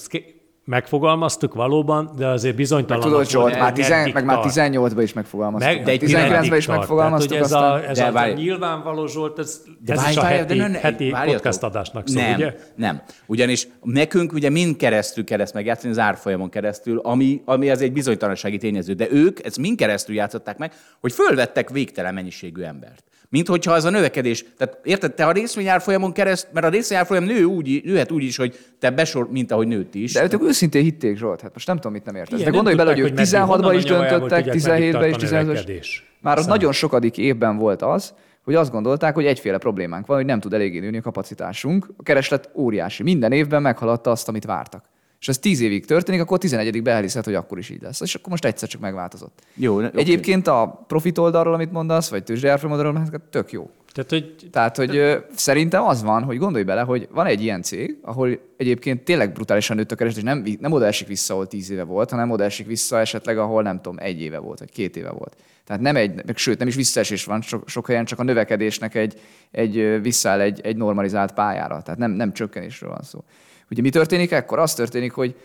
Megfogalmaztuk valóban, de azért bizonytalan. Meg tudod, Zsolt, már, tizen, meg már 18-ban is megfogalmaztuk. Meg, de 19-ben is megfogalmaztuk. Tehát, ez aztán... a, ez de a, a nyilvánvaló Zsolt, ez, de ez várj, is a heti, de ne, heti podcast adásnak szól, nem, ugye? Nem, ugyanis nekünk ugye mind keresztül kereszt megjátszani, az árfolyamon keresztül, ami, ami az egy bizonytalansági tényező, de ők ezt mind keresztül játszották meg, hogy fölvettek végtelen mennyiségű embert. Mint hogyha az a növekedés, tehát érted, te a részvényárfolyamon kereszt, mert a részvényárfolyam nő úgy, nőhet úgy is, hogy te besor, mint ahogy nőtt is. De ők őszintén hitték, Zsolt, hát most nem tudom, mit nem értesz. De gondolj bele, hogy ők 16-ban is döntöttek, 17-ben is, 18-ban is. Már az nagyon sokadik évben volt az, hogy azt gondolták, hogy egyféle problémánk van, hogy nem tud eléggé nőni a kapacitásunk. A kereslet óriási. Minden évben meghaladta azt, amit vártak és ez tíz évig történik, akkor 11 elhiszed, hogy akkor is így lesz. És akkor most egyszer csak megváltozott. Jó, ne, Egyébként okay. a profit oldalról, amit mondasz, vagy tőzsdeárfolyam oldalról, hát tök jó. Tehát, hogy, Tehát, hogy ö, szerintem az van, hogy gondolj bele, hogy van egy ilyen cég, ahol egyébként tényleg brutálisan nőtt a kereslet, és nem, nem oda esik vissza, ahol tíz éve volt, hanem oda esik vissza esetleg, ahol nem tudom, egy éve volt, vagy két éve volt. Tehát nem egy, meg sőt, nem is visszaesés van, sok, sok helyen csak a növekedésnek egy, egy visszaáll egy, egy normalizált pályára. Tehát nem, nem csökkenésről van szó. Ugye mi történik ekkor? Az történik, hogy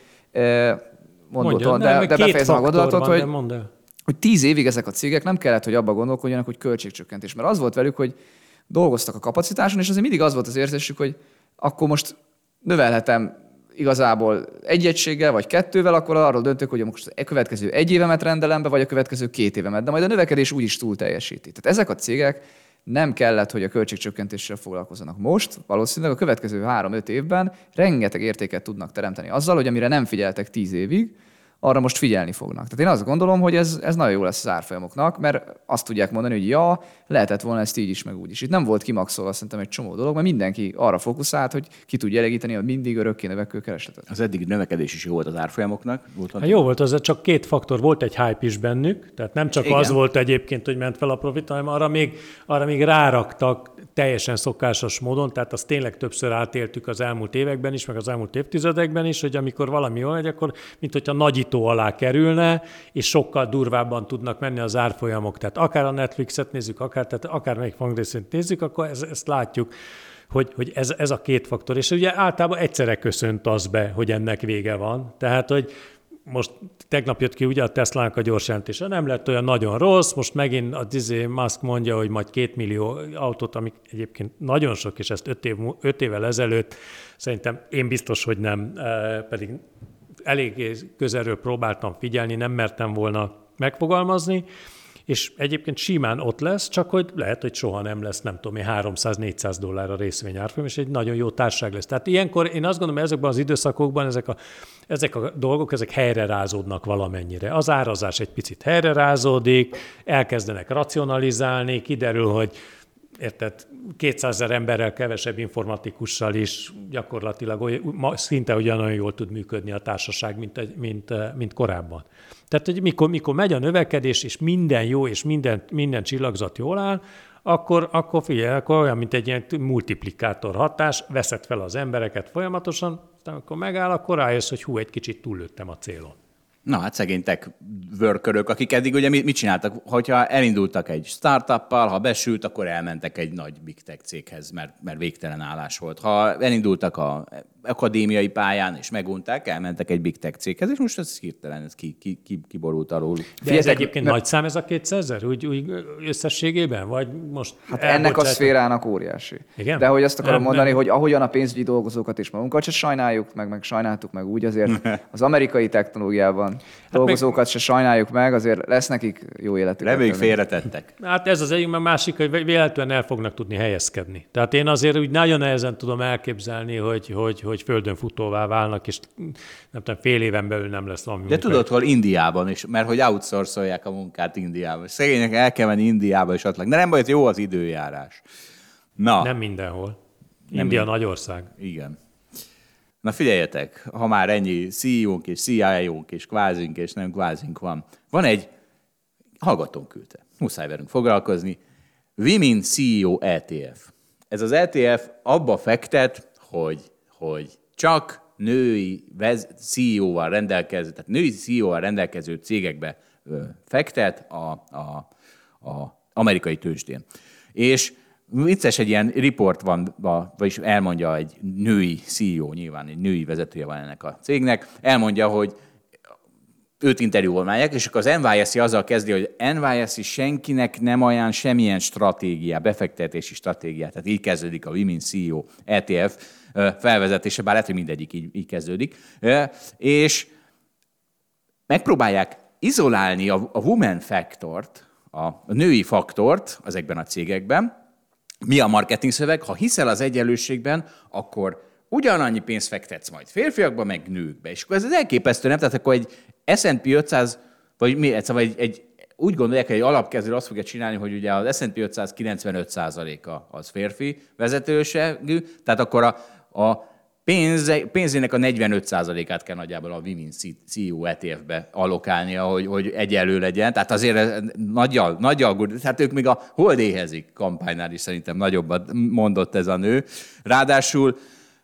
mondott, de, de befejezem a gondolatot, hogy, hogy tíz évig ezek a cégek nem kellett, hogy abba gondolkodjanak, hogy költségcsökkentés. Mert az volt velük, hogy dolgoztak a kapacitáson, és azért mindig az volt az érzésük, hogy akkor most növelhetem igazából egy egységgel vagy kettővel, akkor arról döntök, hogy most a következő egy évemet rendelem be, vagy a következő két évemet, de majd a növekedés úgyis túl teljesíti. Tehát ezek a cégek nem kellett, hogy a költségcsökkentéssel foglalkozzanak. Most valószínűleg a következő három-öt évben rengeteg értéket tudnak teremteni azzal, hogy amire nem figyeltek tíz évig, arra most figyelni fognak. Tehát én azt gondolom, hogy ez, ez nagyon jó lesz az árfolyamoknak, mert azt tudják mondani, hogy ja, lehetett volna ezt így is, meg úgy is. Itt nem volt kimaxolva szerintem egy csomó dolog, mert mindenki arra fókuszált, hogy ki tudja elégíteni a mindig örökké növekvő keresletet. Az eddig növekedés is jó volt az árfolyamoknak. Volt hát jó volt, az csak két faktor, volt egy hype is bennük, tehát nem csak Igen. az volt egyébként, hogy ment fel a profit, hanem arra még, arra még ráraktak teljesen szokásos módon, tehát azt tényleg többször átéltük az elmúlt években is, meg az elmúlt évtizedekben is, hogy amikor valami jól megy, akkor mint hogyha nagyító alá kerülne, és sokkal durvábban tudnak menni az árfolyamok. Tehát akár a Netflixet nézzük, akár, tehát akár melyik fangrészét nézzük, akkor ezt, ezt látjuk hogy, hogy ez, ez a két faktor. És ugye általában egyszerre köszönt az be, hogy ennek vége van. Tehát, hogy most tegnap jött ki ugye a Tesla-nak a gyors jelentése, nem lett olyan nagyon rossz, most megint a Dizzy Musk mondja, hogy majd két millió autót, amik egyébként nagyon sok, és ezt öt, év, öt évvel ezelőtt szerintem én biztos, hogy nem, eh, pedig elég közelről próbáltam figyelni, nem mertem volna megfogalmazni, és egyébként simán ott lesz, csak hogy lehet, hogy soha nem lesz, nem tudom 300-400 dollár a részvényárfolyam, és egy nagyon jó társaság lesz. Tehát ilyenkor én azt gondolom, hogy ezekben az időszakokban ezek a, ezek a dolgok, ezek helyre rázódnak valamennyire. Az árazás egy picit helyre rázódik, elkezdenek racionalizálni, kiderül, hogy érted, 200 ezer emberrel kevesebb informatikussal is gyakorlatilag szinte ugyanolyan jól tud működni a társaság, mint, mint, mint korábban. Tehát, hogy mikor, mikor megy a növekedés, és minden jó, és minden, minden csillagzat jól áll, akkor, akkor figyelj, akkor olyan, mint egy ilyen multiplikátor hatás, veszed fel az embereket folyamatosan, aztán akkor megáll, akkor rájössz, hogy hú, egy kicsit túllőttem a célon. Na hát szegény tech workerök, akik eddig ugye mit, mit csináltak? Hogyha elindultak egy startuppal, ha besült, akkor elmentek egy nagy big tech céghez, mert, mert végtelen állás volt. Ha elindultak a akadémiai pályán, és megunták, elmentek egy big tech céghez, és most ez hirtelen ez ki, ki, ki, kiborult alól. De ez egyébként nagy szám ez a 200 ezer, úgy, úgy összességében? Vagy most Hát ennek a szférának óriási. Igen? De hogy azt akarom Nem, mondani, nem. hogy ahogyan a pénzügyi dolgozókat is magunkat se sajnáljuk, meg, meg sajnáltuk meg úgy, azért az amerikai technológiában dolgozókat se sajnáljuk meg, azért lesz nekik jó életük. Reméljük félretettek. Hát ez az egyik, mert másik, hogy véletlenül el fognak tudni helyezkedni. Tehát én azért úgy nagyon nehezen tudom elképzelni, hogy, hogy, hogy földön futóvá válnak, és nem tudom, fél éven belül nem lesz valami De tudod, hol Indiában is, mert hogy outsourcolják a munkát Indiában. Szegények el kell menni Indiába és lakni. De nem baj, hogy jó az időjárás. Na, Nem mindenhol. India nagy ország. igen. Na figyeljetek, ha már ennyi CEO-nk és CIO-nk és kvázink és nem kvázink van. Van egy, hallgatónk küldte, muszáj velünk foglalkozni, Women CEO ETF. Ez az ETF abba fektet, hogy, hogy csak női CEO-val rendelkező, tehát női CEO-val rendelkező cégekbe fektet a, a, a amerikai tőzsdén. És vicces, egy ilyen report van, va- vagyis elmondja egy női CEO, nyilván egy női vezetője van ennek a cégnek, elmondja, hogy őt interjúolmányák, és akkor az NYSE azzal kezdi, hogy NYSE senkinek nem ajánl semmilyen stratégiát, befektetési stratégiát. Tehát így kezdődik a Women CEO ETF felvezetése, bár lehet, hogy mindegyik így, így kezdődik. És megpróbálják izolálni a, a woman faktort, a, a női faktort ezekben a cégekben. Mi a marketing szöveg? Ha hiszel az egyenlőségben, akkor ugyanannyi pénzt fektetsz majd férfiakba, meg nőkbe. És akkor ez elképesztő, nem? Tehát akkor egy S&P 500, vagy mi, szóval egy, egy úgy gondolják, hogy egy alapkező azt fogja csinálni, hogy ugye az S&P 500 95%-a az férfi vezetőségű, tehát akkor a, a pénzének a 45%-át kell nagyjából a Women CEO ETF-be allokálnia, hogy, hogy egyenlő legyen. Tehát azért ez nagyjal, tehát ők még a hold éhezik kampánynál is szerintem nagyobbat mondott ez a nő. Ráadásul,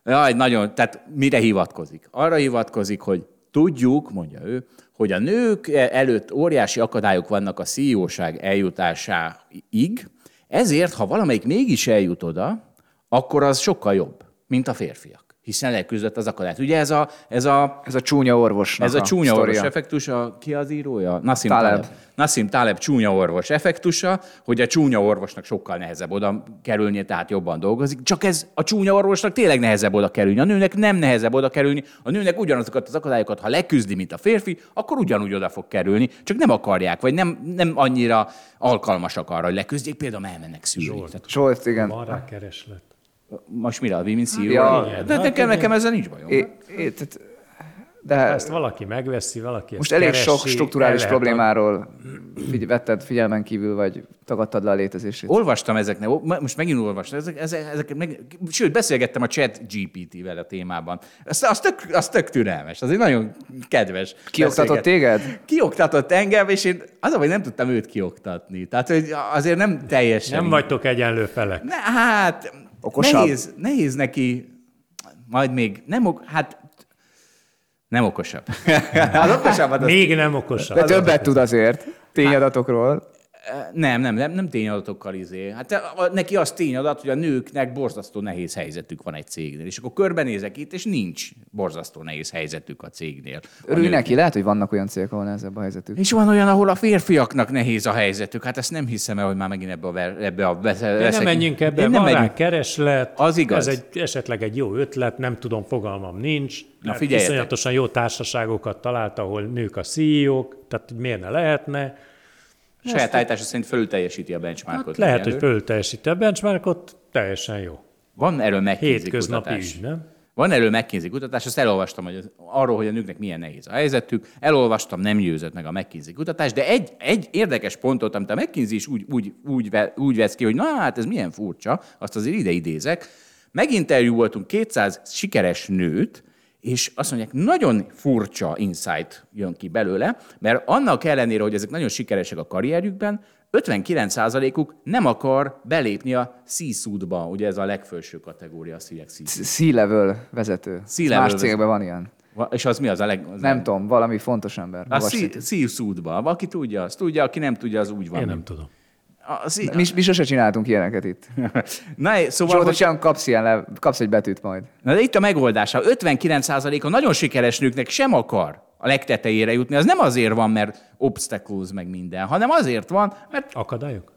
jaj, nagyon, tehát mire hivatkozik? Arra hivatkozik, hogy tudjuk, mondja ő, hogy a nők előtt óriási akadályok vannak a CEO-ság eljutásáig, ezért, ha valamelyik mégis eljut oda, akkor az sokkal jobb, mint a férfiak hiszen leküzdött az akadályt. Ugye ez a, ez a, Ez a csúnya orvos. ez a csúnya orvos sztoria. effektus, a, ki az írója? Nassim Taleb. Taleb. Nassim Taleb csúnya orvos effektusa, hogy a csúnya orvosnak sokkal nehezebb oda kerülnie, tehát jobban dolgozik. Csak ez a csúnya orvosnak tényleg nehezebb oda kerülni. A nőnek nem nehezebb oda kerülni. A nőnek ugyanazokat az akadályokat, ha leküzdi, mint a férfi, akkor ugyanúgy oda fog kerülni. Csak nem akarják, vagy nem, nem annyira alkalmasak arra, hogy leküzdjék, például elmennek szülni. Tehát Zsolt, igen. Van rá kereslet. Most mire a Women CEO? Ja. De Hát nekem, nekem ezzel nincs bajom. É, é, tehát, de Ezt valaki megveszi, valaki most elég keresi, sok strukturális lehet problémáról figy- vetted figyelmen kívül, vagy tagadtad le a létezését. Olvastam ezeknek, most megint olvastam, ezek, ezek, ezek meg, sőt, beszélgettem a chat GPT-vel a témában. Az, az, tök, az tök türelmes, az egy nagyon kedves. Kioktatott téged? Kioktatott engem, és én az, hogy nem tudtam őt kioktatni. Tehát, hogy azért nem teljesen. Nem vagytok egyenlő felek. Ne, hát, Okosabb? nehéz, nehéz neki, majd még nem, ok, hát nem okosabb. az okosabbat az Még nem okosabb. De többet tud azért tényadatokról. Nem, nem, nem, nem tényadatokkal izé. Hát neki az tényadat, hogy a nőknek borzasztó nehéz helyzetük van egy cégnél. És akkor körbenézek itt, és nincs borzasztó nehéz helyzetük a cégnél. Örülj neki, lehet, hogy vannak olyan cégek, ahol nehezebb a helyzetük. És van olyan, ahol a férfiaknak nehéz a helyzetük. Hát ezt nem hiszem el, hogy már megint ebbe a, ebbe a De veszek- nem menjünk ebbe, Én van nem rá kereslet, Az igaz. ez egy, esetleg egy jó ötlet, nem tudom, fogalmam nincs. Na, figyeljetek. Iszonyatosan jó társaságokat talált, ahol nők a CEO-k, tehát miért ne lehetne. Saját állítása szerint fölül teljesíti a benchmarkot. Hát lehet, hogy egyenlő. fölteljesíti a benchmarkot, teljesen jó. Van erről Hétköznapi kutatás. ügy, nem? Van erről McKinsey kutatás, azt elolvastam, hogy az, arról, hogy a nőknek milyen nehéz a helyzetük. Elolvastam, nem győzött meg a McKinsey kutatás, de egy, egy érdekes pontot, amit a McKinsey is úgy, úgy, úgy, ve, úgy vesz ki, hogy na hát ez milyen furcsa, azt azért ide idézek. Meginterjú voltunk 200 sikeres nőt, és azt mondják, nagyon furcsa insight jön ki belőle, mert annak ellenére, hogy ezek nagyon sikeresek a karrierjükben, 59%-uk nem akar belépni a C-suite-ba, ugye ez a legfelső kategória, a CX C-level vezető. C-level Más vezető. cégekben van ilyen. És az mi az a leg... Az Nem tudom, valami fontos ember. A. Seafoodba. Aki tudja, az tudja, aki nem tudja, az úgy van. Én nem tudom. A sea- Mi, mi sose csináltunk ilyeneket itt. Na, szóval, Szóval, hogy, hogy kapsz, ilyen le, kapsz egy betűt majd. na de itt a megoldása. 59%-a nagyon sikeres nőknek sem akar a legtetejére jutni. Az nem azért van, mert obstacles meg minden, hanem azért van, mert Akadályok?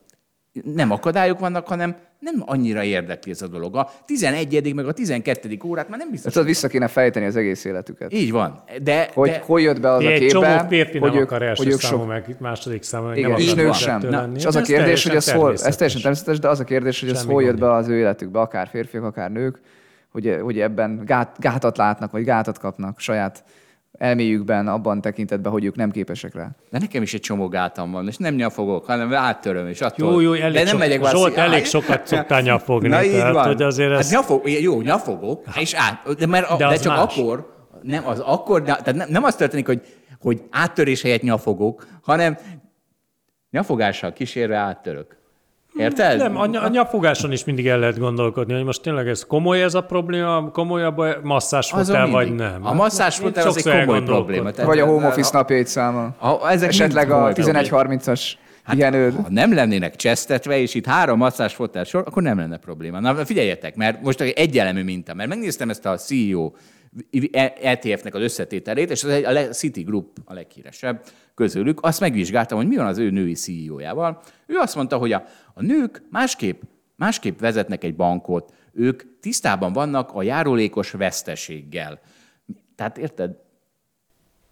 Nem akadályok vannak, hanem nem annyira érdekli ez a dolog. A 11. meg a 12. órát már nem biztos. Tudod, vissza kéne fejteni az egész életüket. Így van. De, Hogy de hol jött be az a képbe, férfi hogy nem ők, akar első hogy ők számú, sok... meg második számú, meg Igen, nem akar nők sem. lenni. És az a kérdés, hogy ez hol, ez teljesen természetes. de az a kérdés, hogy ez hol jött be az ő életükbe, akár férfiak, akár nők, hogy, hogy ebben gát, gátat látnak, vagy gátat kapnak saját elméjükben, abban tekintetben, hogy ők nem képesek rá. De nekem is egy csomó gátam van, és nem nyafogok, hanem áttöröm, és attól... Jó, jó, elég, de nem sok, megyek Zsolt, elég sokat szoktál nyafogni. Na így tehát, van. hogy azért hát ez... nyafog, jó, nyafogok, és át, de, mert, De de, de csak más. akkor, nem, az akkor, tehát nem, nem az történik, hogy, hogy áttörés helyett nyafogok, hanem nyafogással kísérve áttörök. Érted? Nem, a, ny- a nyafogáson is mindig el lehet gondolkodni, hogy most tényleg ez komoly ez a probléma, komolyabb a Azon masszásfotel, vagy mindig. nem. A masszásfotel az egy komoly probléma. Tehát- Vagy a home office napjait száma. A, ezek Esetleg a komoly probléma. 11.30-as pihenőd. Ha nem lennének csesztetve, és itt három masszás fotel sor, akkor nem lenne probléma. Na figyeljetek, mert most egy elemű minta, mert megnéztem ezt a CEO ETF-nek az összetételét, és az egy, a City Group a leghíresebb közülük. Azt megvizsgáltam, hogy mi van az ő női CEO-jával. Ő azt mondta, hogy a, a nők másképp, másképp vezetnek egy bankot, ők tisztában vannak a járulékos veszteséggel. Tehát érted?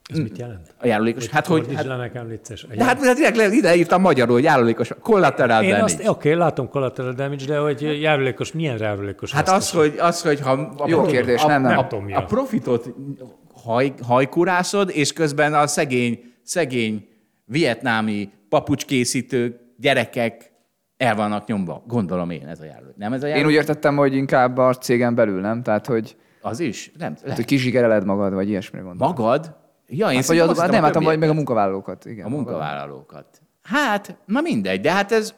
Ez mit jelent? A járulékos, hát hogy... Hát, le nekem, létszés. de hát hát direkt ide írtam magyarul, hogy járulékos, collateral Én damage. oké, látom collateral damage, de hogy járulékos, milyen járulékos? Hát az, hogy, az, hogy ha a, Jó kérdés, nem, nem. A, tudom, mi a az. profitot haj, hajkurászod, és közben a szegény, szegény vietnámi papucskészítők, gyerekek el vannak nyomva. Gondolom én ez a járulék. Nem ez a Én járulék? úgy értettem, hogy inkább a cégen belül, nem? Tehát, hogy, Az is? Nem. hát, Lehet. hogy kizsigereled magad, vagy ilyesmire gondolom. Magad? Ja, én Hát, vagy az, azt nem, hát többieket. meg a munkavállalókat. Igen, a munkavállalókat. Hát, na mindegy, de hát ez...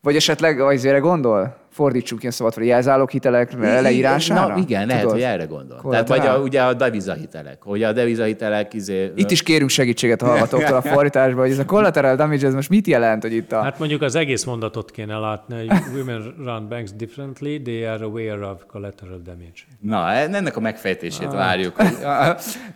Vagy esetleg azért gondol? Fordítsuk ilyen szabadra jelzálók hitelek leírására? Na, igen, lehet, Tudod? hogy erre gondol. Tehát, vagy a, ugye a devizahitelek, hogy a devizahitelek izé, Itt is kérünk segítséget a hallgatóktól a fordításban, hogy ez a collateral damage, ez most mit jelent, hogy itt a... Hát mondjuk az egész mondatot kéne látni, hogy women run banks differently, they are aware of collateral damage. Na, ennek a megfejtését várjuk. hogy-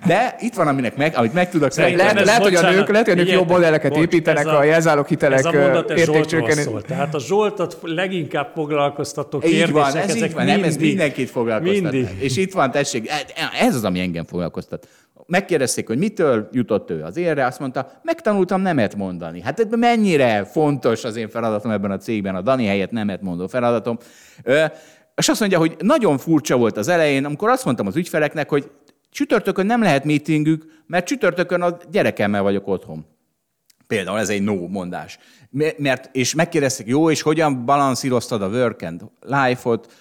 De itt van, aminek meg, amit meg tudok Szerintem lehet, lehet, hogy a nők, lehet, hogy a nők jobb modelleket építenek ez a jelzálók hitelek Ez a mondat, ez Zsoltról értékcsökkenés. szól. Tehát a Zsoltot leginkább foglalkoztató Így kérdések, van, ez ezek így van, nem, ez mindig, mindenkit foglalkoztat. Mindig. És itt van, tessék, e- ez az, ami engem foglalkoztat. Megkérdezték, hogy mitől jutott ő az érre, azt mondta, megtanultam nemet mondani. Hát ebben mennyire fontos az én feladatom ebben a cégben, a Dani helyett nemet mondó feladatom. És azt mondja, hogy nagyon furcsa volt az elején, amikor azt mondtam az ügyfeleknek, hogy csütörtökön nem lehet meetingük, mert csütörtökön a gyerekemmel vagyok otthon. Például ez egy no mondás. Mert, és megkérdezték, jó, és hogyan balanszíroztad a work and life-ot,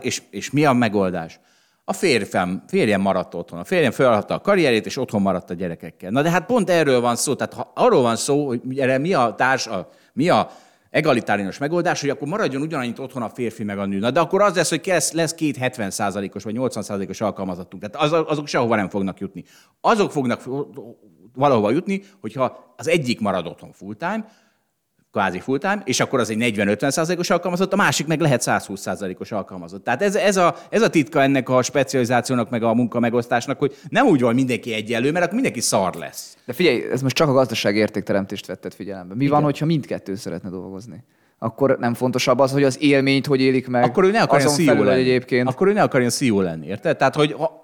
és, és mi a megoldás? A férjem, férjem maradt otthon. A férjem feladta a karrierét, és otthon maradt a gyerekekkel. Na de hát pont erről van szó. Tehát ha arról van szó, hogy erre mi a társ, a, mi a egalitárius megoldás, hogy akkor maradjon ugyanannyit otthon a férfi meg a nő. Na de akkor az lesz, hogy lesz, lesz két 70%-os vagy 80%-os alkalmazottunk. Tehát az, azok sehova nem fognak jutni. Azok fognak valahova jutni, hogyha az egyik marad otthon full-time, kvázi full-time, és akkor az egy 40-50%-os alkalmazott, a másik meg lehet 120%-os alkalmazott. Tehát ez, ez, a, ez a titka ennek a specializációnak, meg a munkamegosztásnak, hogy nem úgy van mindenki egyenlő, mert akkor mindenki szar lesz. De figyelj, ez most csak a gazdasági értékteremtést vetted figyelembe. Mi van, hogyha mindkettő szeretne dolgozni? Akkor nem fontosabb az, hogy az élményt hogy élik meg? Akkor ő ne akarja azon felül, hogy lenni. egyébként. Akkor ő ne akarja CEO lenni, érted? Tehát, hogy ha,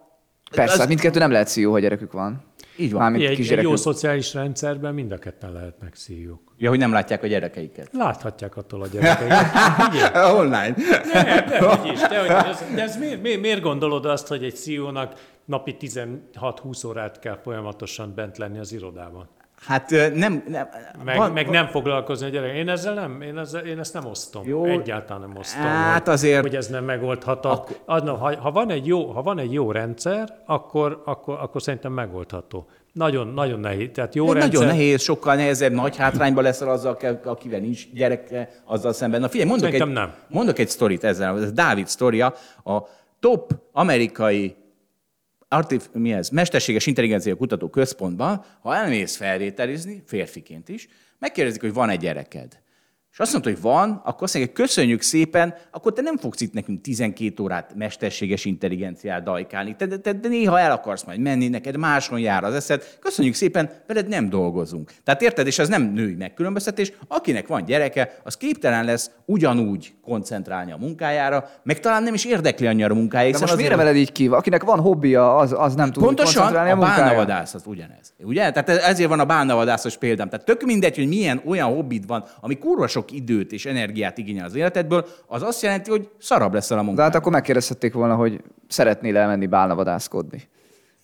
Persze, az- hát mindkettő nem lehet CEO, ha gyerekük van. Így van. Mármint Egy, egy jó szociális rendszerben mind a ketten lehetnek CEO-k. Ja, hogy nem látják a gyerekeiket. Láthatják attól a gyerekeiket. Online. de, de hogy is, de, hogy ez, de ez miért, miért, miért gondolod azt, hogy egy CEO-nak napi 16-20 órát kell folyamatosan bent lenni az irodában? Hát nem... nem Meg, van- meg nem foglalkozni a gyerek. Én ezzel nem, én, ezzel, én ezt nem osztom. Jó. Egyáltalán nem osztom. Hát hogy, azért- Hogy ez nem megoldható. Adna, ha, ha, van egy jó, ha van egy jó rendszer, akkor, akkor, akkor szerintem megoldható. Nagyon, nagyon nehéz. Tehát jó rendszer... nagyon nehéz, sokkal nehezebb, nagy hátrányba leszel azzal, akivel nincs gyereke, azzal szemben. Na figyelj, mondok Szerintem egy, nem. mondok egy sztorit ezzel, ez Dávid sztoria. A top amerikai Artif, mi ez? Mesterséges Intelligencia Kutató Központban, ha elmész felvételizni, férfiként is, megkérdezik, hogy van egy gyereked. És azt mondta, hogy van, akkor azt mondja, köszönjük szépen, akkor te nem fogsz itt nekünk 12 órát mesterséges intelligenciát dajkálni. Te, te, te néha el akarsz majd menni, neked máson jár az eszed. Köszönjük szépen, veled nem dolgozunk. Tehát érted, és ez nem női megkülönböztetés. Akinek van gyereke, az képtelen lesz ugyanúgy koncentrálni a munkájára, meg talán nem is érdekli annyira a munkája. De most miért veled így ki? Akinek van hobbija, az, az nem tud Pontosan koncentrálni a, a munkájára. bálnavadász az ugyanez. Ugye? Tehát ezért van a bálnavadászos példám. Tehát tök mindegy, hogy milyen olyan hobbid van, ami kurva sok időt és energiát igényel az életedből, az azt jelenti, hogy szarabb leszel a De munkát. hát akkor megkérdezhették volna, hogy szeretnél elmenni bálnavadászkodni.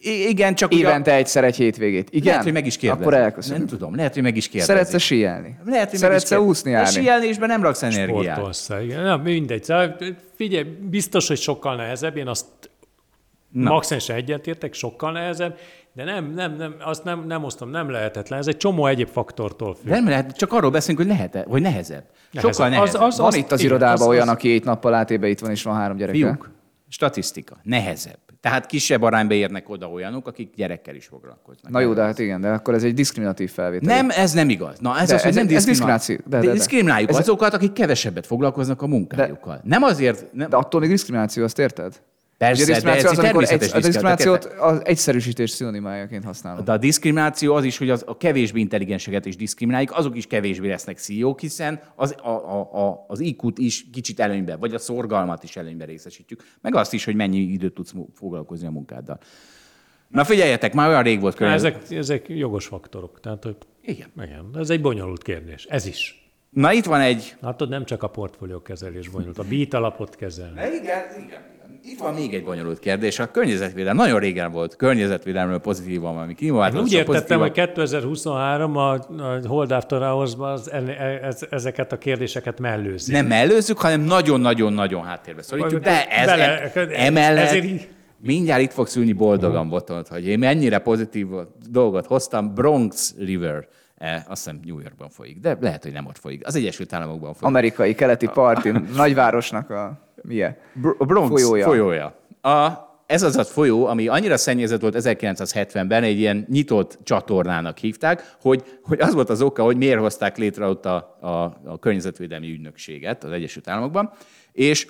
Igen, csak ugye- Évente egyszer egy hétvégét. Igen? Lehet, hogy meg is kérdezik. Akkor elköszönöm. Nem tudom, lehet, hogy meg is kérdezik. Szeretsz-e síelni? Lehet, hogy Szeretsz-e meg is úszni, járni? Síelésben nem raksz energiát. Sportolsz, igen. Na, mindegy. Figyelj, biztos, hogy sokkal nehezebb. Én azt Na. maximálisan egyetértek, sokkal nehezebb, de nem, nem, nem, azt nem, nem osztom, nem lehetetlen. Ez egy csomó egyéb faktortól függ. Nem lehet, csak arról beszélünk, hogy lehet hogy nehezebb. Nehezebb. Sokkal nehezebb. Az- az- Van azt- itt az igen, irodában az- olyan, az- aki egy nappal átébe itt van, és van három gyereke. Fiúk, statisztika, nehezebb. Tehát kisebb arányba érnek oda olyanok, akik gyerekkel is foglalkoznak. Na jó, de hát igen, de akkor ez egy diszkriminatív felvétel. Nem, ez nem igaz. Na, ez De az, hogy ez- nem ez diszkrimináció. De- De, de- de. diszkrimináljuk Ez- azokat, akik kevesebbet foglalkoznak a munkájukkal. Nem azért, nem, De attól még diszkrimináció, azt érted? Persze, de ez az, egy amikor egy, természetes a diszkriminációt diszkrimináció. az egyszerűsítés szinonimájaként használom. De a diszkrimináció az is, hogy az, a kevésbé intelligenseket is diszkrimináljuk, azok is kevésbé lesznek CEO-k, hiszen az, a, a, a, az IQ-t is kicsit előnybe, vagy a szorgalmat is előnybe részesítjük, meg azt is, hogy mennyi időt tudsz foglalkozni a munkáddal. Na figyeljetek, már olyan rég volt Na, környezet. ezek, ezek jogos faktorok. Tehát, hogy Igen. igen, ez egy bonyolult kérdés. Ez is. Na itt van egy... Látod, nem csak a portfólió kezelés bonyolult, a beat alapot kezelni. Igen, igen, igen. Itt van még egy bonyolult kérdés. A környezetvédelem. Nagyon régen volt környezetvédelemről pozitívan valami klímaváltozás. úgy értettem, hogy 2023 a, a Hold After Hours-ban az, ez, ezeket a kérdéseket mellőzik. Nem mellőzzük, hanem nagyon-nagyon-nagyon háttérbe szorítjuk, de ez Bele- emellett ezért mindjárt itt fogsz ülni boldogan botonot, hogy én mennyire pozitív dolgot hoztam. Bronx River, azt hiszem New Yorkban folyik, de lehet, hogy nem ott folyik. Az Egyesült Államokban folyik. Amerikai, keleti parti, nagyvárosnak a milyen? A Bronx Folyója. folyója. folyója. A, ez az a folyó, ami annyira szennyezett volt 1970-ben, egy ilyen nyitott csatornának hívták, hogy, hogy az volt az oka, hogy miért hozták létre ott a, a, a környezetvédelmi ügynökséget az Egyesült Államokban, és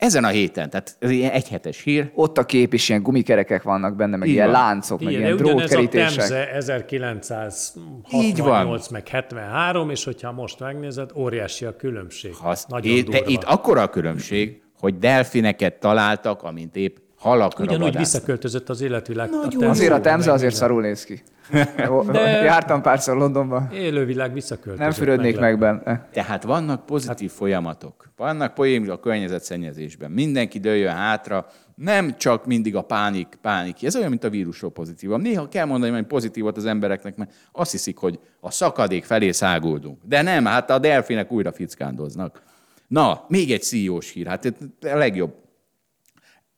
ezen a héten, tehát ez ilyen egyhetes hír, Ott a kép is ilyen gumikerekek vannak benne, meg Így ilyen van. láncok, meg Igen, ilyen de ugyanez a drótkerítések. Temze Így van. 1968 meg 73, és hogyha most megnézed, óriási a különbség. hasz, Nagyon é, de durva. itt akkora a különbség, hogy delfineket találtak, amint épp halakra Ugyanúgy visszaköltözött az életvilág. Nagyon Temze- Azért a Temze azért meg szarul néz ki. De- Jártam párszor Londonban. Élővilág visszaköltözött. nem fürödnék meg benne. Tehát vannak pozitív hát, folyamatok. Vannak poémok a környezetszennyezésben. Mindenki dőljön hátra. Nem csak mindig a pánik, pánik. Ez olyan, mint a vírusról pozitívan. Néha kell mondani hogy pozitívot az embereknek, mert azt hiszik, hogy a szakadék felé száguldunk. De nem, hát a delfinek újra fickándoznak. Na, még egy CEO-s hír. Hát itt a legjobb.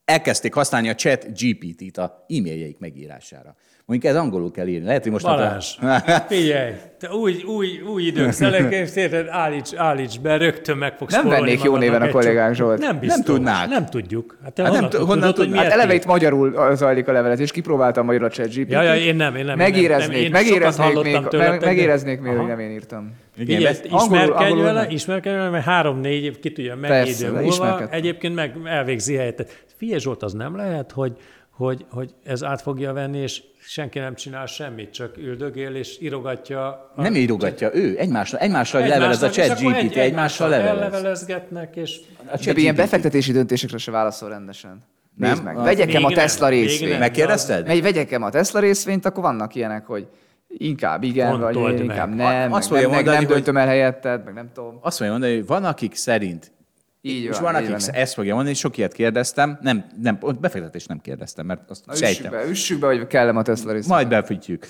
Elkezdték használni a chat GPT-t a e-mailjeik megírására. Mondjuk ez angolul kell írni. Lehet, hogy most... Balázs, figyelj, te új, új, új idők szelekérted, állíts, állíts be, rögtön meg fogsz Nem vennék jó néven a csomó- Zsolt. Nem biztos. tudnák. Nem tudjuk. Hát te Hát nem honnan, tud- tudod, honnan hogy Hát eleve itt magyarul zajlik a levelezés, kipróbáltam magyarul a ChatGPT-t. Ja, ja, én nem, én nem. Megéreznék, nem, én megéreznék még, megéreznék még, hogy nem én írtam. Igen, Figyelj, ezt- ismerkedj vele, nem. ismerkedj vele, mert három-négy év ki tudja Persze, idő múlva. Egyébként meg elvégzi helyet. Figyelj Zsolt, az nem lehet, hogy, hogy, hogy ez át fogja venni, és senki nem csinál semmit, csak üldögél és írogatja. a- Nem írogatja ő, egymással, egymással levelez a chat akkor egy- GPT, egymással levelez. Ellevelezgetnek, és A De ilyen GPT. befektetési döntésekre se válaszol rendesen. Nézd Nem? meg. Az Vegyek-e még a nem, Tesla még részvényt? nem. Megkérdezted? Megy, vegyek-e a Tesla részvényt, akkor vannak ilyenek, hogy inkább igen, vagy Fontold én meg. inkább nem, Azt meg fogja nem, meg mondani, nem döntöm el helyetted, meg nem tudom. Azt fogja mondani, hogy van, akik szerint Így és van, van, így akik van. ezt fogja mondani, sok ilyet kérdeztem, nem, nem, ott befektetést nem kérdeztem, mert azt Na, üssük sejtem. be, üssük be, hogy kellem a Tesla részvényt. Majd befütyjük.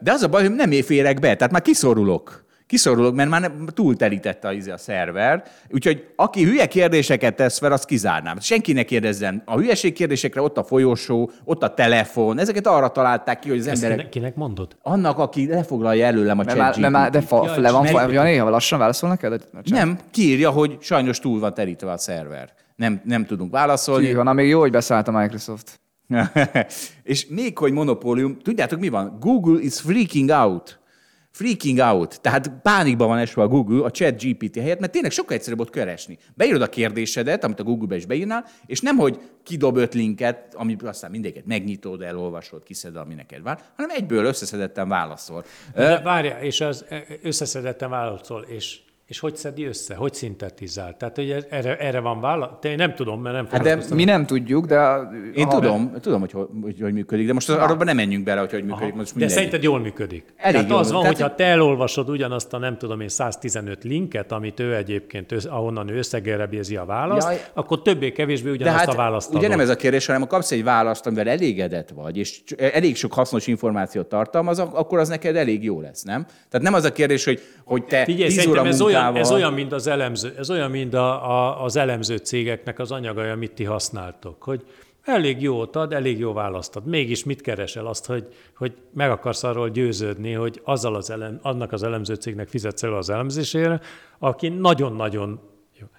De az a baj, hogy nem férek be, tehát már kiszorulok. Kiszorulok, mert már nem, túlterítette a, izé a szerver. Úgyhogy aki hülye kérdéseket tesz fel, azt kizárnám. Senki ne kérdezzen. A hülyeség kérdésekre ott a folyosó, ott a telefon. Ezeket arra találták ki, hogy az ezt emberek... kinek, kinek mondod? Annak, aki lefoglalja előlem a Mert már, chat mert már, de fa, Ja, le van és fa, ja, néha lassan válaszol neked? Nem, kiírja, hogy sajnos túl van terítve a szerver. Nem, nem tudunk válaszolni. Hűha, na még jó, hogy beszállt a Microsoft. és még hogy monopólium, tudjátok mi van? Google is freaking out. Freaking out. Tehát pánikban van esve a Google a chat GPT helyett, mert tényleg sokkal egyszerűbb ott keresni. Beírod a kérdésedet, amit a Google-be is beírnál, és nem, hogy kidob öt linket, amit aztán mindegyiket megnyitod, elolvasod, kiszed, ami neked vár, hanem egyből összeszedetten válaszol. De várja, és az összeszedetten válaszol, és és hogy szedi össze? Hogy szintetizál? Tehát hogy erre, erre van válasz? Te nem tudom, mert nem hát de Mi nem tudjuk, de... Én tudom, be... tudom, hogy hogy, hogy működik, de most arra nem menjünk bele, hogy hogy működik. Most de szerinted jól működik? Elég Tehát jól. az van, Tehát... hogyha te elolvasod ugyanazt a nem tudom én 115 linket, amit ő egyébként, ahonnan ő összegerebjezi a választ, Jaj. akkor többé-kevésbé ugyanazt hát, a választ Ugye adod. nem ez a kérdés, hanem ha kapsz egy választ, amivel elégedett vagy, és elég sok hasznos információt tartalmaz, akkor az neked elég jó lesz, nem? Tehát nem az a kérdés, hogy, hogy te Figyelj, 10 óra ez olyan, ez olyan, mint az elemző, ez olyan, mint a, a, az elemző cégeknek az anyagai, amit ti használtok, hogy elég jót ad, elég jó választad. Mégis mit keresel azt, hogy, hogy meg akarsz arról győződni, hogy azzal az elem, annak az elemző cégnek fizetsz el az elemzésére, aki nagyon-nagyon.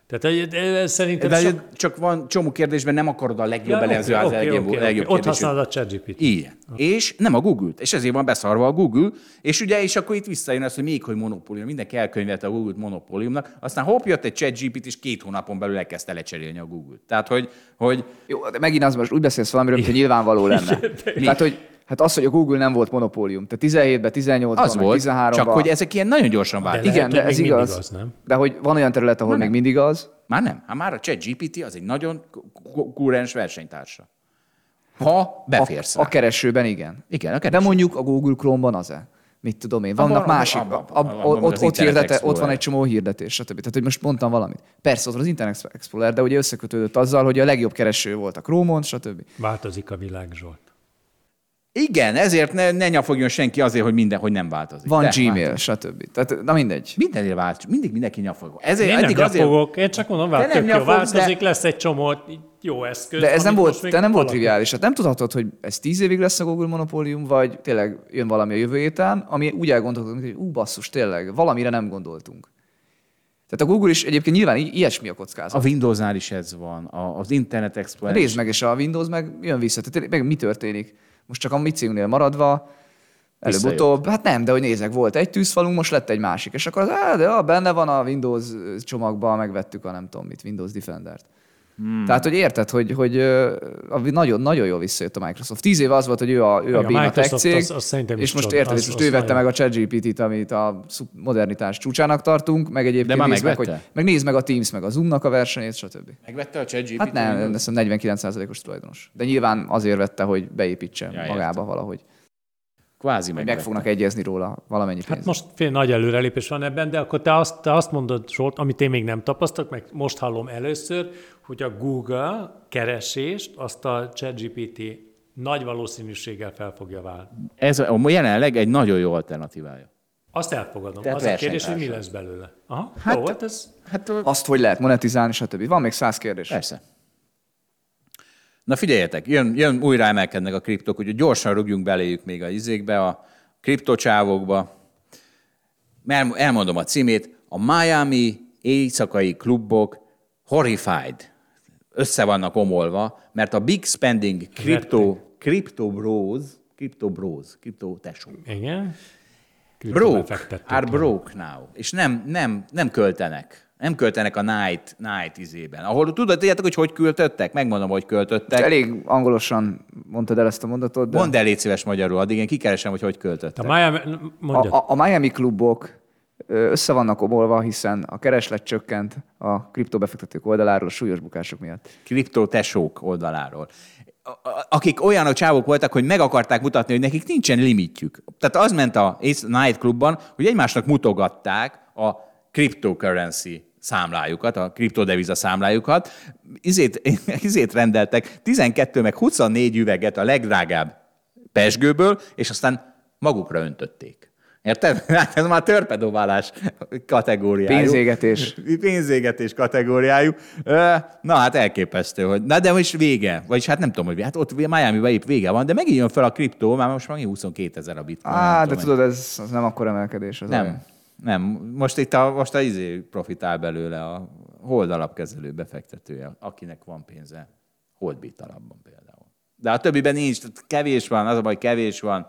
Tehát ez szerintem... De sok... csak van csomó kérdésben nem akarod a legjobb ja, elemző, okay, az okay, legjobb, okay, legjobb okay. Ott használod a ChatGPT. Igen. Okay. És nem a Google-t. És ezért van beszarva a Google. És ugye, és akkor itt visszajön az, hogy még hogy monopólium. Mindenki elkönyvelte a Google-t monopóliumnak. Aztán hopp, jött egy ChatGPT, és két hónapon belül elkezdte lecserélni a Google-t. Tehát, hogy... hogy... Jó, de megint az most úgy beszélsz valamiről, hogy nyilvánvaló lenne. Tehát, hogy Hát az, hogy a Google nem volt monopólium. Tehát 17-ben, 18-ban, az volt, 13-ban. Csak hogy ezek ilyen nagyon gyorsan váltak. De Igen, de ez igaz. igaz nem? De hogy van olyan terület, ahol Na még nem. mindig az. Már nem. Hát már a ChatGPT az egy nagyon kúrens versenytársa. Ha beférsz a, a keresőben igen. Igen, a keresőben. De mondjuk a Google Chrome-ban az-e? Mit tudom én, vannak abba, másik, abba, abba, abba, abba, ott, ott, hirdete, ott van egy csomó hirdetés, stb. Tehát, hogy most mondtam valamit. Persze, ott van az Internet Explorer, de ugye összekötődött azzal, hogy a legjobb kereső volt a Chrome-on, stb. Változik a világ, Zsolt. Igen, ezért ne, ne nyafogjon senki azért, hogy minden, hogy nem változik. Van De, Gmail, változik. stb. Tehát, na mindegy. Mindenért változik, mindig mindenki nyafog. Ezért, én nem nyafogok, azért... én csak mondom, vált, nem nyafogsz, változik, de... lesz egy csomó jó eszköz. De ez nem volt, te nem volt triviális. Hát nem tudhatod, hogy ez tíz évig lesz a Google monopólium, vagy tényleg jön valami a jövő héten, ami úgy elgondolkodunk, hogy ú, basszus, tényleg, valamire nem gondoltunk. Tehát a Google is egyébként nyilván ilyesmi a kockázat. A Windowsnál is ez van, az Internet Explorer. Nézd meg, és a Windows meg jön vissza. Tehát meg mi történik? Most csak a mi cégnél maradva, előbb-utóbb, hát nem, de hogy nézek, volt egy tűzfalunk, most lett egy másik, és akkor az, de ah, benne van a Windows csomagban, megvettük a nem tudom mit, Windows Defender-t. Hmm. Tehát, hogy érted, hogy, hogy nagyon, nagyon jól visszajött a Microsoft. Tíz év az volt, hogy ő a, ő a, a Béna tech cég, az, az és most érted, és most ő vette meg a ChatGPT-t, amit a modernitás csúcsának tartunk, meg egyébként De nézd meg, hogy, meg nézd meg a Teams, meg a Zoom-nak a versenyét, stb. Megvette a ChatGPT? Hát nem, ez 49%-os tulajdonos. De nyilván azért vette, hogy beépítse ja, magába értem. valahogy. Kvázi meg. Meg fognak egyezni róla valamennyi pénz. Hát most fél nagy előrelépés van ebben, de akkor te azt, te azt mondod, Zsolt, amit én még nem tapasztalok, meg most hallom először, hogy a Google keresést azt a ChatGPT nagy valószínűséggel fel fogja válni. Ez a, jelenleg egy nagyon jó alternatívája. Azt elfogadom. Tehát az a kérdés, hogy mi lesz belőle. Aha, hát, jó, hát ez... Hát, azt, hogy lehet monetizálni, stb. Van még száz kérdés. Persze. Na figyeljetek, jön, jön újra emelkednek a kriptok, úgyhogy gyorsan rúgjunk beléjük még a izékbe, a kriptocsávokba. Elmondom a címét. A Miami éjszakai klubok horrified. Össze vannak omolva, mert a Big Spending Crypto, Crypto Bros, Crypto Bros, Crypto tesó. Igen. Broke, are broke now. És nem, nem, nem költenek nem költenek a Night, Night izében. Ahol tudod, tudjátok, hogy hogy költöttek? Megmondom, hogy költöttek. Elég angolosan mondtad el ezt a mondatot. De... Mondd el, légy szíves magyarul, addig én kikeresem, hogy hogy költöttek. A Miami, a, a, a Miami klubok össze vannak omolva, hiszen a kereslet csökkent a kriptobefektetők oldaláról a súlyos bukások miatt. Kriptotesók oldaláról akik olyanok csávok voltak, hogy meg akarták mutatni, hogy nekik nincsen limitjük. Tehát az ment a Night Clubban, hogy egymásnak mutogatták a cryptocurrency számlájukat, a kriptodeviza számlájukat, izét, izét rendeltek 12 meg 24 üveget a legdrágább pesgőből, és aztán magukra öntötték. Érted? Hát ez már törpedobálás kategóriájú. Pénzégetés. Pénzégetés kategóriájú. Na hát elképesztő, hogy na de most vége. Vagyis hát nem tudom, hogy hát ott Miami-ban épp vége van, de megint jön fel a kriptó, már most már 22 ezer a bitcoin. Á, de tudod, ez, ez nem akkor emelkedés. Az nem. Olyan. Nem, most itt a, most a izé profitál belőle a hold alapkezelő befektetője, akinek van pénze holdbit alapban például. De a többiben nincs, kevés van, az a baj, kevés van.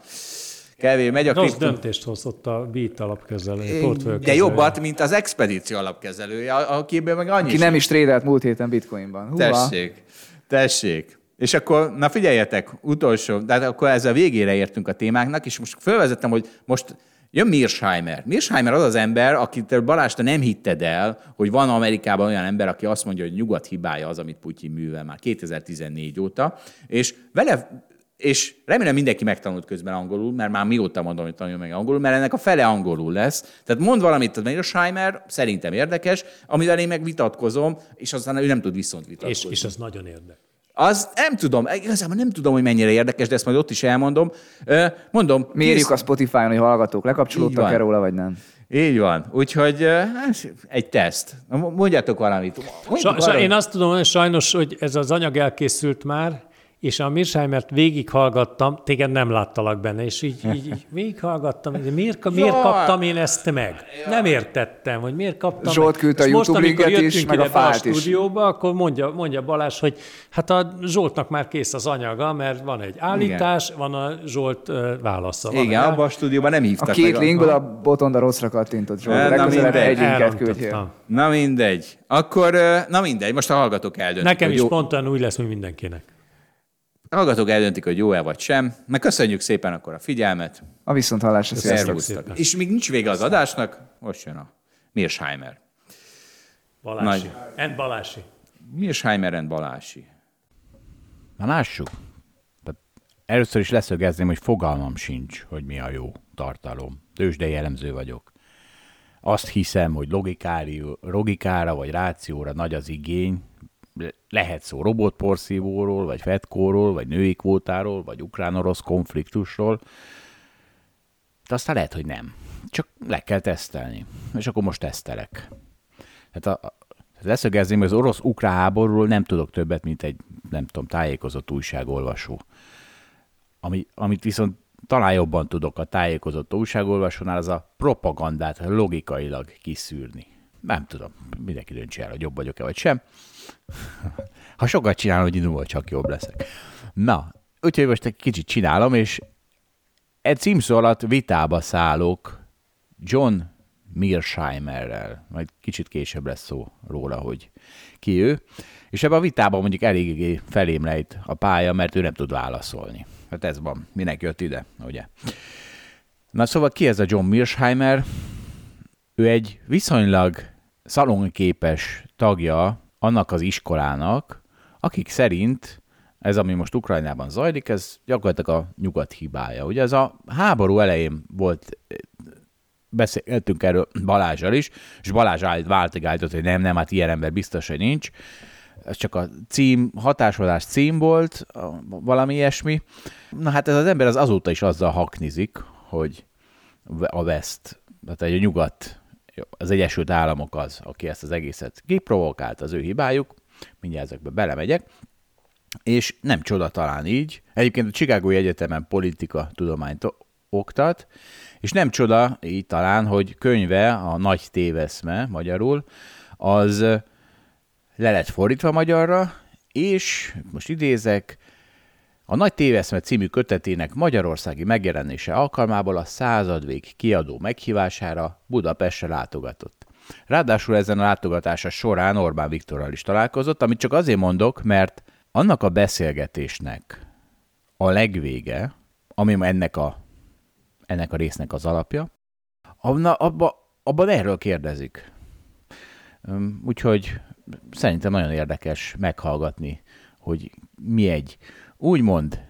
Kevés, megy a Rossz kripto... döntést hozott a BIT alapkezelő, De portfőkezelő. jobbat, mint az expedíció alapkezelője, akiből meg annyi Ki nem is trédelt múlt héten bitcoinban. Húha. Tessék, tessék. És akkor, na figyeljetek, utolsó, de hát akkor ezzel végére értünk a témáknak, és most felvezettem, hogy most jön Mirsheimer. Mirsheimer az az ember, akit Balázs, te nem hitted el, hogy van Amerikában olyan ember, aki azt mondja, hogy nyugat hibája az, amit Putyin művel már 2014 óta, és vele és remélem mindenki megtanult közben angolul, mert már mióta mondom, hogy tanuljon meg angolul, mert ennek a fele angolul lesz. Tehát mond valamit a Mirsheimer, szerintem érdekes, amivel én meg vitatkozom, és aztán ő nem tud viszont vitatkozni. És, és ez nagyon érdekes. Az nem tudom, igazából nem tudom, hogy mennyire érdekes, de ezt majd ott is elmondom. Mondom, Mérjük a Spotify-on, hogy hallgatók lekapcsolódtak-e róla, vagy nem. Így van. Úgyhogy hát, egy teszt. Mondjátok valamit. Mondjátok Sa, sa, valamit. én azt tudom, hogy sajnos, hogy ez az anyag elkészült már, és a Mirsheimer végighallgattam, téged nem láttalak benne, és így, így, így végighallgattam, hogy miért, miért Jaj! kaptam én ezt meg? Nem értettem, hogy miért kaptam Zsolt meg. küldte a most, YouTube amikor linket is, jöttünk meg a ide be a fájlt is. stúdióba, akkor mondja, mondja Balázs, hogy hát a Zsoltnak már kész az anyaga, mert van egy állítás, van a Zsolt válasza. Van Igen, abban a stúdióban nem A hívtak két meg. linkből a botonda rosszra kattintott Zsolt. Na, mindegy. egy linket küldjél. Na mindegy. Akkor, na mindegy, most a hallgatók eldöntik. Nekem is jó, pont olyan úgy lesz, mint mindenkinek. A hallgatók eldöntik, hogy jó-e vagy sem. Meg köszönjük szépen akkor a figyelmet. A viszont hallásra sziasztok. És még nincs vége az adásnak, most jön a Mirsheimer. Balási. Nagy. En Balási. Mirsheimer and Balási. Na lássuk. Tehát először is leszögezném, hogy fogalmam sincs, hogy mi a jó tartalom. Tőzsdei elemző vagyok. Azt hiszem, hogy logikári, logikára vagy rációra nagy az igény. Le- Lehet szó robotporszívóról, vagy fetkóról, vagy női kvótáról, vagy ukrán-orosz konfliktusról. De aztán lehet, hogy nem. Csak le kell tesztelni. És akkor most tesztelek. Tehát a, a- leszögezném, hogy az orosz-ukrán háborúról nem tudok többet, mint egy, nem tudom, tájékozott újságolvasó. Ami, amit viszont talán jobban tudok a tájékozott újságolvasónál, az a propagandát logikailag kiszűrni. Nem tudom, mindenki döntse el, hogy jobb vagyok-e vagy sem. Ha sokat csinálom, hogy indulva csak jobb leszek. Na, úgyhogy most egy kicsit csinálom, és egy címszó alatt vitába szállok John Mearsheimerrel, majd kicsit később lesz szó róla, hogy ki ő, és ebben a vitában mondjuk eléggé felém lejt a pálya, mert ő nem tud válaszolni. Hát ez van, minek jött ide, ugye? Na szóval ki ez a John Mearsheimer? Ő egy viszonylag szalonképes tagja annak az iskolának, akik szerint ez, ami most Ukrajnában zajlik, ez gyakorlatilag a nyugat hibája. Ugye ez a háború elején volt beszéltünk erről Balázsral is, és Balázs állt, váltig állított, hogy nem, nem, hát ilyen ember biztos, hogy nincs. Ez csak a cím, hatásodás cím volt, a- valami ilyesmi. Na hát ez az ember az azóta is azzal haknizik, hogy a West, tehát egy nyugat, az Egyesült Államok az, aki ezt az egészet kiprovokált, az ő hibájuk, mindjárt ezekbe belemegyek, és nem csoda talán így. Egyébként a Chicagói Egyetemen politika tudományt oktat, és nem csoda így talán, hogy könyve, a Nagy téveszme magyarul, az le lett fordítva magyarra, és most idézek, a Nagy Téveszme című kötetének magyarországi megjelenése alkalmából a századvég kiadó meghívására Budapestre látogatott. Ráadásul ezen a látogatása során Orbán Viktorral is találkozott, amit csak azért mondok, mert annak a beszélgetésnek a legvége, ami ennek a, ennek a résznek az alapja, abba, abba, abban erről kérdezik. Úgyhogy szerintem nagyon érdekes meghallgatni, hogy mi egy, úgymond,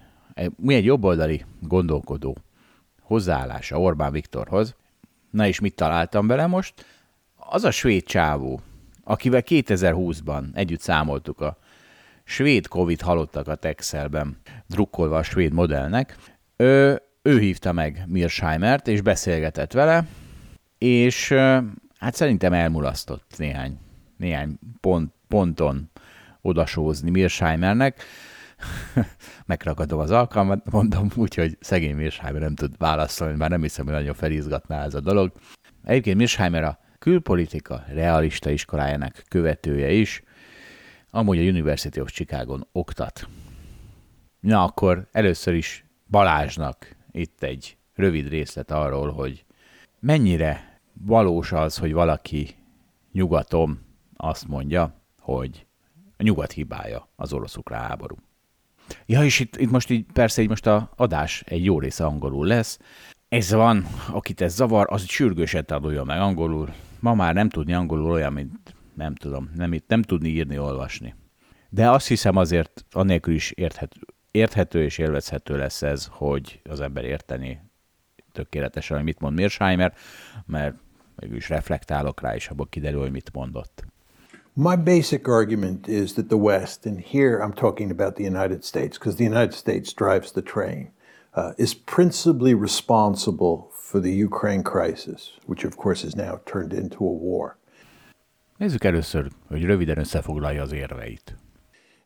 mi egy jobboldali gondolkodó hozzáállása Orbán Viktorhoz. Na és mit találtam bele most? Az a svéd csávó, akivel 2020-ban együtt számoltuk a svéd Covid halottakat Excelben, drukkolva a svéd modellnek, ő, ő hívta meg Mirscheimert, és beszélgetett vele, és hát szerintem elmulasztott néhány, néhány pont, ponton odasózni Mirsheimernek. Megragadom az alkalmat, mondom úgy, hogy szegény Mirsheimer nem tud válaszolni, már nem hiszem, hogy nagyon felizgatná ez a dolog. Egyébként Mirsheimer a külpolitika realista iskolájának követője is, amúgy a University of Chicago-n oktat. Na akkor először is Balázsnak itt egy rövid részlet arról, hogy mennyire valós az, hogy valaki nyugaton azt mondja, hogy a nyugat hibája az orosz-ukrán háború. Ja, és itt, itt most így persze így most a adás egy jó része angolul lesz. Ez van, akit ez zavar, az sürgősen tanulja meg angolul. Ma már nem tudni angolul olyan, mint nem tudom, nem, nem tudni írni, olvasni. De azt hiszem azért annélkül is érthető, érthető és élvezhető lesz ez, hogy az ember érteni tökéletesen, hogy mit mond Mirsheimer, mert mégis reflektálok rá, és abból kiderül, hogy mit mondott. My basic argument is that the West, and here I'm talking about the United States, because the United States drives the train, uh, is principally responsible for the Ukraine crisis, which of course is now turned into a war. Nézzük először, hogy röviden összefoglalja az érveit.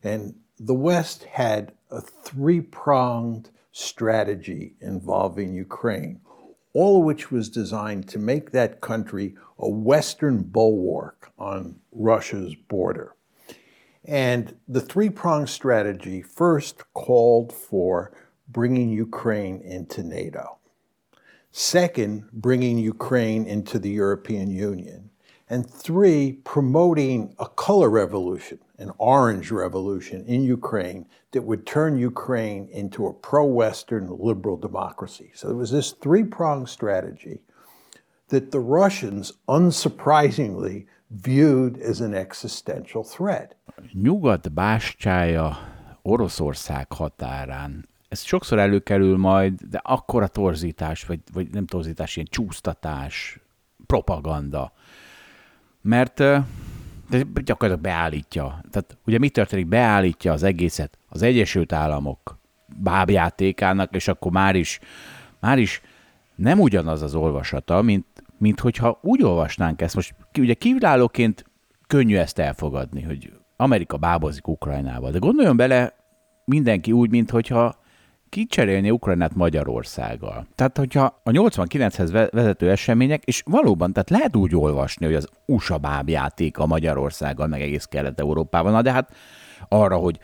And the West had a three pronged strategy involving Ukraine, all of which was designed to make that country a Western bulwark on Russia's border. And the three pronged strategy first called for bringing Ukraine into NATO. Second, bringing Ukraine into the European Union. And three, promoting a color revolution, an orange revolution in Ukraine that would turn Ukraine into a pro Western liberal democracy. So there was this three pronged strategy that the Russians, unsurprisingly, viewed as an existential threat. Nyugat bástyája Oroszország határán. Ez sokszor előkerül majd, de akkora torzítás, vagy, vagy nem torzítás, ilyen csúsztatás, propaganda. Mert de gyakorlatilag beállítja. Tehát ugye mi történik? Beállítja az egészet az Egyesült Államok bábjátékának, és akkor már is, már is nem ugyanaz az olvasata, mint, mint hogyha úgy olvasnánk ezt. Most ugye kívülállóként könnyű ezt elfogadni, hogy Amerika bábozik Ukrajnába, de gondoljon bele mindenki úgy, mint hogyha kicserélni Ukrajnát Magyarországgal. Tehát, hogyha a 89-hez vezető események, és valóban, tehát lehet úgy olvasni, hogy az USA a Magyarországgal, meg egész Kelet-Európában, na de hát arra, hogy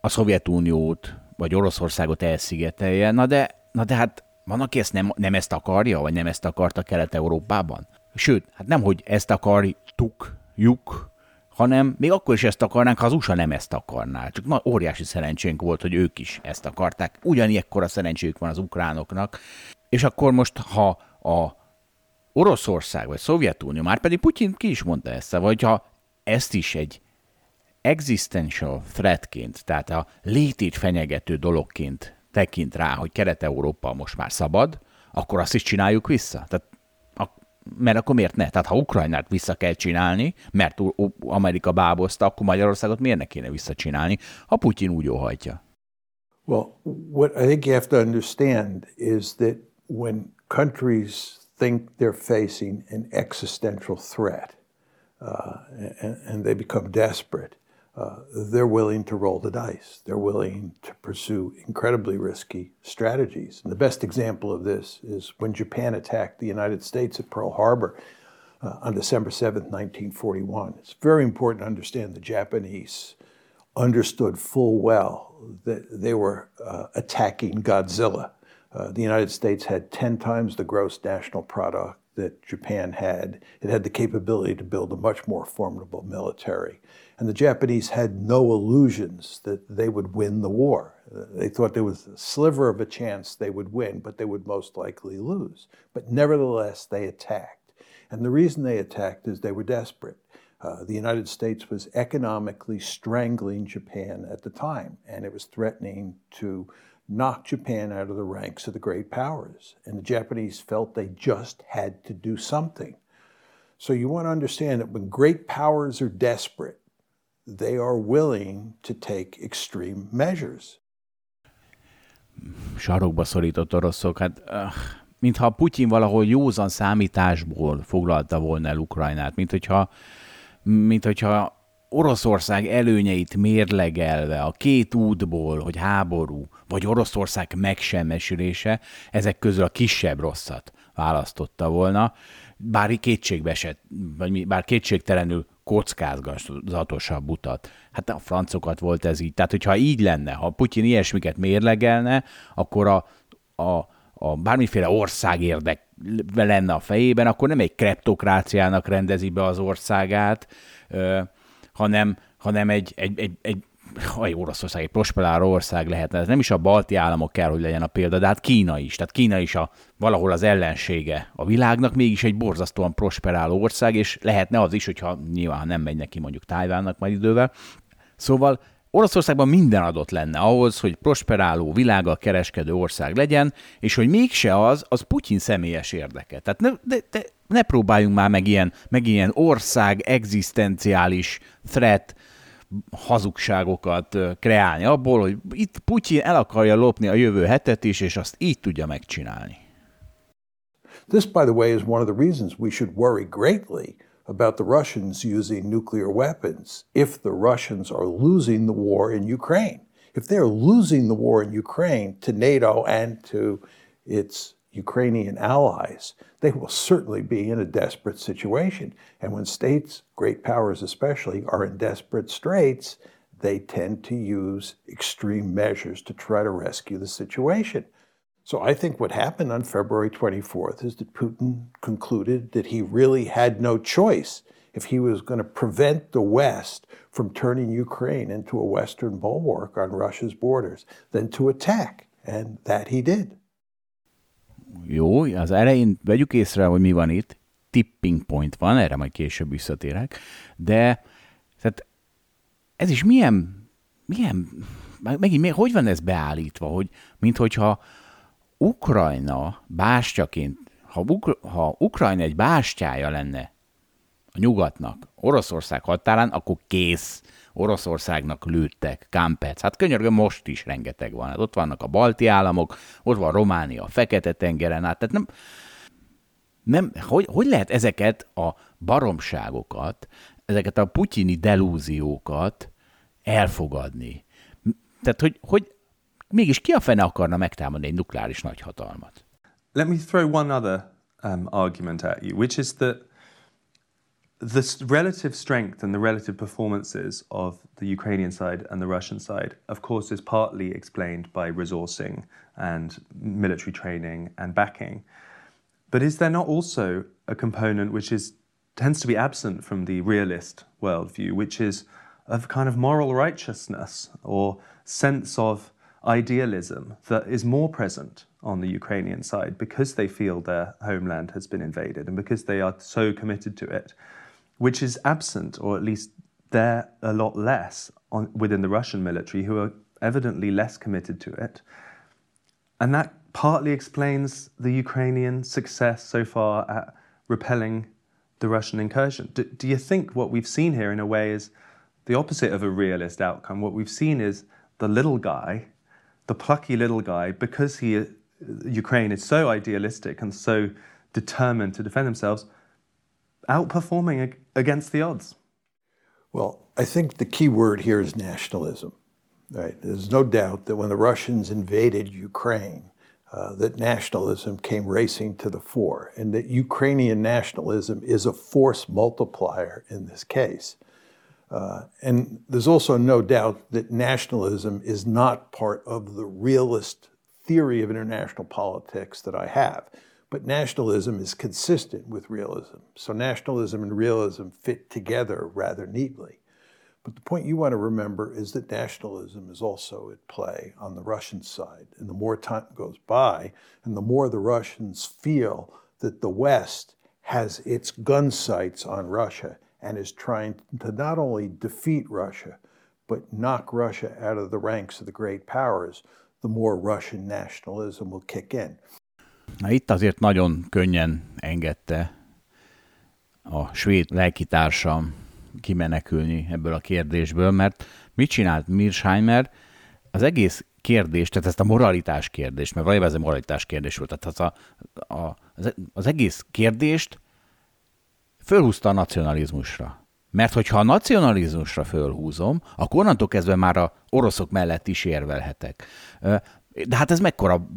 a Szovjetuniót vagy Oroszországot elszigetelje, na de, na de hát van, aki ezt nem, nem ezt akarja, vagy nem ezt akarta Kelet-Európában? Sőt, hát nem, hogy ezt akartuk, juk, hanem még akkor is ezt akarnánk, ha az USA nem ezt akarná. Csak na, óriási szerencsénk volt, hogy ők is ezt akarták. Ugyaniekkora szerencséjük van az ukránoknak. És akkor most, ha a Oroszország vagy Szovjetunió, már pedig Putyin ki is mondta ezt, vagy ha ezt is egy existential threatként, tehát a létét fenyegető dologként tekint rá, hogy Kelet-Európa most már szabad, akkor azt is csináljuk vissza. Tehát mert akkor miért ne? Tehát ha Ukrajnát vissza kell csinálni, mert Amerika bábozta, akkor Magyarországot miért ne kéne visszacsinálni, ha Putyin úgy óhajtja? Well, what I think you have to understand is that when countries think they're facing an existential threat uh, and, and they become desperate, uh, they're willing to roll the dice. They're willing to pursue incredibly risky strategies. And the best example of this is when Japan attacked the United States at Pearl Harbor uh, on December 7th, 1941. It's very important to understand the Japanese understood full well that they were uh, attacking Godzilla. Uh, the United States had 10 times the gross national product that Japan had. It had the capability to build a much more formidable military. And the Japanese had no illusions that they would win the war. They thought there was a sliver of a chance they would win, but they would most likely lose. But nevertheless, they attacked. And the reason they attacked is they were desperate. Uh, the United States was economically strangling Japan at the time, and it was threatening to knock Japan out of the ranks of the great powers. And the Japanese felt they just had to do something. So you want to understand that when great powers are desperate, they are willing to take extreme measures. Sarokba szorított oroszok, hát uh, mintha Putyin valahol józan számításból foglalta volna el Ukrajnát, mint hogyha, mint hogyha Oroszország előnyeit mérlegelve a két útból, hogy háború, vagy Oroszország megsemmisülése, ezek közül a kisebb rosszat választotta volna, bár kétségbe esett, vagy bár kétségtelenül kockázatosabb utat. Hát a francokat volt ez így. Tehát, hogyha így lenne, ha Putyin ilyesmiket mérlegelne, akkor a, a, a bármiféle ország érdek lenne a fejében, akkor nem egy kreptokráciának rendezi be az országát, ö, hanem, hanem egy, egy, egy, egy aj, Oroszország egy prosperáló ország lehetne. Ez nem is a balti államok kell, hogy legyen a példa, de hát Kína is. Tehát Kína is a, valahol az ellensége a világnak, mégis egy borzasztóan prosperáló ország, és lehetne az is, hogyha nyilván nem megy neki mondjuk Tájvánnak majd idővel. Szóval Oroszországban minden adott lenne ahhoz, hogy prosperáló, világgal kereskedő ország legyen, és hogy mégse az, az Putyin személyes érdeke. Tehát ne, de, de, ne próbáljunk már meg ilyen, meg ilyen ország egzisztenciális threat, hazugságokat kreálni abból, hogy itt Putyin el akarja lopni a jövő hetet is, és azt így tudja megcsinálni. This, by the way, is one of the reasons we should worry greatly about the Russians using nuclear weapons if the Russians are losing the war in Ukraine. If they're losing the war in Ukraine to NATO and to its Ukrainian allies, they will certainly be in a desperate situation. And when states, great powers especially, are in desperate straits, they tend to use extreme measures to try to rescue the situation. So I think what happened on February 24th is that Putin concluded that he really had no choice if he was going to prevent the West from turning Ukraine into a Western bulwark on Russia's borders than to attack. And that he did. Jó, az elején vegyük észre, hogy mi van itt. Tipping point van, erre majd később visszatérek. De tehát ez is milyen, milyen, megint hogy van ez beállítva, hogy mint hogyha Ukrajna bástyaként, ha, Ukra- ha Ukrajna egy bástyája lenne a nyugatnak, Oroszország határán, akkor kész. Oroszországnak lőttek, Kampec. Hát könyörgöm, most is rengeteg van. Hát ott vannak a balti államok, ott van Románia, a Fekete-tengeren át. Tehát nem, nem, hogy, hogy lehet ezeket a baromságokat, ezeket a putyini delúziókat elfogadni? Tehát, hogy, hogy mégis ki a fene akarna megtámadni egy nukleáris nagyhatalmat? Let me throw one other um, argument at you, which is that the relative strength and the relative performances of the Ukrainian side and the Russian side, of course, is partly explained by resourcing and military training and backing. But is there not also a component which is tends to be absent from the realist worldview, which is of kind of moral righteousness or sense of idealism that is more present on the Ukrainian side because they feel their homeland has been invaded and because they are so committed to it which is absent, or at least there a lot less on, within the Russian military, who are evidently less committed to it. And that partly explains the Ukrainian success so far at repelling the Russian incursion. Do, do, you think what we've seen here, in a way, is the opposite of a realist outcome? What we've seen is the little guy, the plucky little guy, because he, Ukraine is so idealistic and so determined to defend themselves, outperforming against the odds? Well, I think the key word here is nationalism. Right? There's no doubt that when the Russians invaded Ukraine, uh, that nationalism came racing to the fore, and that Ukrainian nationalism is a force multiplier in this case. Uh, and there's also no doubt that nationalism is not part of the realist theory of international politics that I have. But nationalism is consistent with realism. So nationalism and realism fit together rather neatly. But the point you want to remember is that nationalism is also at play on the Russian side. And the more time goes by, and the more the Russians feel that the West has its gun sights on Russia and is trying to not only defeat Russia, but knock Russia out of the ranks of the great powers, the more Russian nationalism will kick in. Na itt azért nagyon könnyen engedte a svéd lelkitársam kimenekülni ebből a kérdésből, mert mit csinált Mirsheimer? Az egész kérdés, tehát ezt a moralitás kérdést, mert valójában ez egy moralitás kérdés volt, tehát az, a, a, az egész kérdést fölhúzta a nacionalizmusra. Mert hogyha a nacionalizmusra fölhúzom, akkor onnantól kezdve már a oroszok mellett is érvelhetek. De hát ez mekkora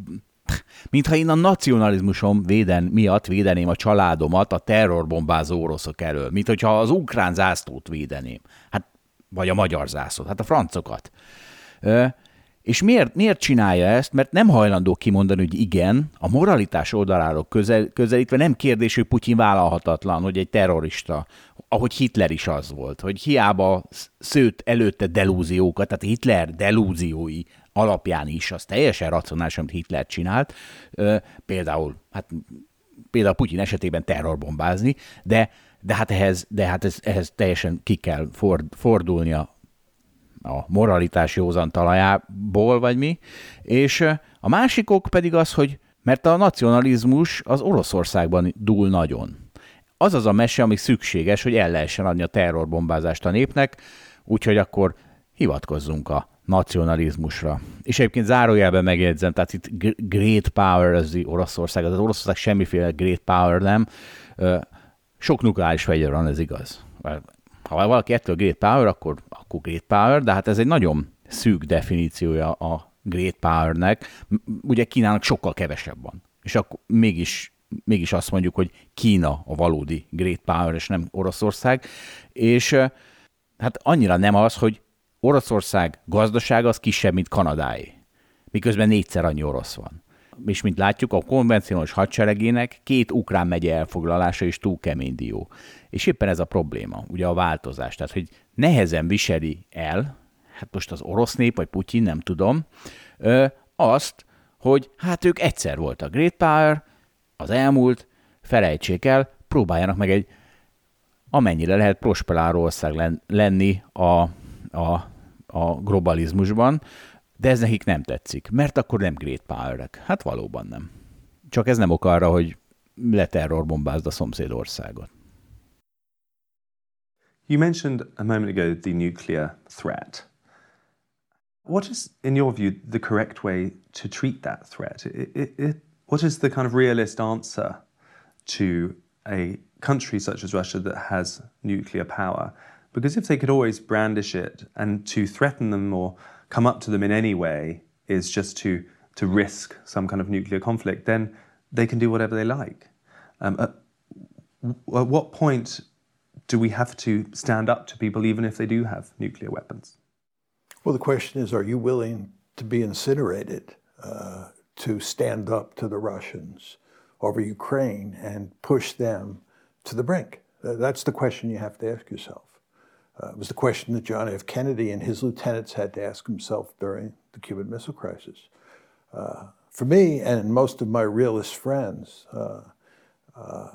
Mintha én a nacionalizmusom véden, miatt védeném a családomat a terrorbombázó oroszok elől, mint hogyha az ukrán zászlót védeném. Hát, vagy a magyar zászlót, hát a francokat. Ö, és miért, miért csinálja ezt? Mert nem hajlandó kimondani, hogy igen, a moralitás oldaláról közel, közelítve nem kérdés, hogy Putyin vállalhatatlan, hogy egy terrorista, ahogy Hitler is az volt, hogy hiába szőtt előtte delúziókat, tehát Hitler delúziói alapján is, az teljesen racionális, amit Hitler csinált, például, hát például Putyin esetében terrorbombázni, de, de hát ehhez, de hát ez, ehhez teljesen ki kell ford, fordulnia a moralitás józan talajából, vagy mi, és a másikok pedig az, hogy mert a nacionalizmus az Oroszországban dúl nagyon. Az az a mese, ami szükséges, hogy el lehessen adni a terrorbombázást a népnek, úgyhogy akkor hivatkozzunk a nacionalizmusra. És egyébként zárójelben megjegyzem, tehát itt great power az Oroszország, az Oroszország semmiféle great power nem. Sok nukleáris fegyver van, ez igaz. Ha valaki ettől great power, akkor, akkor great power, de hát ez egy nagyon szűk definíciója a great powernek. Ugye Kínának sokkal kevesebb van. És akkor mégis mégis azt mondjuk, hogy Kína a valódi great power, és nem Oroszország. És hát annyira nem az, hogy Oroszország gazdasága az kisebb, mint Kanadáé, miközben négyszer annyi orosz van. És mint látjuk, a konvencionális hadseregének két ukrán megye elfoglalása is túl kemény dió. És éppen ez a probléma, ugye a változás. Tehát, hogy nehezen viseli el, hát most az orosz nép, vagy Putyin, nem tudom, azt, hogy hát ők egyszer voltak Great Power, az elmúlt, felejtsék el, próbáljanak meg egy amennyire lehet prosperáló ország lenni a, a a globalizmusban, de ez nekik nem tetszik, mert akkor nem great power Hát valóban nem. Csak ez nem ok arra, hogy leterrorbombázd a szomszédországot. You mentioned a moment ago the nuclear threat. What is, in your view, the correct way to treat that threat? It, it, what is the kind of realist answer to a country such as Russia that has nuclear power? Because if they could always brandish it and to threaten them or come up to them in any way is just to, to risk some kind of nuclear conflict, then they can do whatever they like. Um, at, at what point do we have to stand up to people even if they do have nuclear weapons? Well, the question is are you willing to be incinerated uh, to stand up to the Russians over Ukraine and push them to the brink? That's the question you have to ask yourself. Uh, it was the question that John F. Kennedy and his lieutenants had to ask himself during the Cuban Missile Crisis. Uh, for me and most of my realist friends, uh, uh,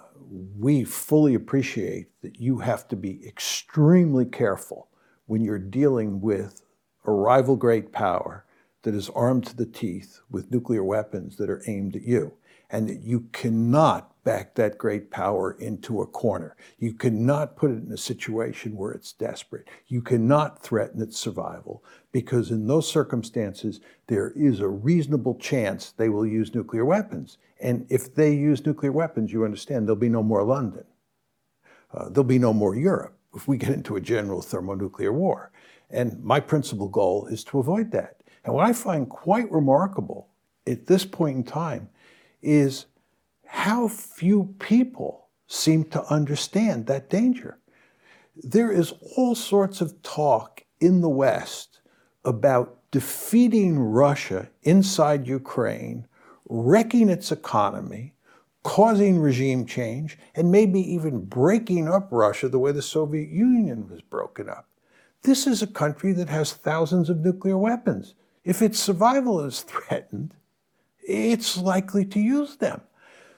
we fully appreciate that you have to be extremely careful when you're dealing with a rival great power that is armed to the teeth with nuclear weapons that are aimed at you, and that you cannot back that great power into a corner. You cannot put it in a situation where it's desperate. You cannot threaten its survival because, in those circumstances, there is a reasonable chance they will use nuclear weapons. And if they use nuclear weapons, you understand there'll be no more London. Uh, there'll be no more Europe if we get into a general thermonuclear war. And my principal goal is to avoid that. And what I find quite remarkable at this point in time is how few people seem to understand that danger. There is all sorts of talk in the West about defeating Russia inside Ukraine, wrecking its economy, causing regime change, and maybe even breaking up Russia the way the Soviet Union was broken up. This is a country that has thousands of nuclear weapons. If its survival is threatened, it's likely to use them.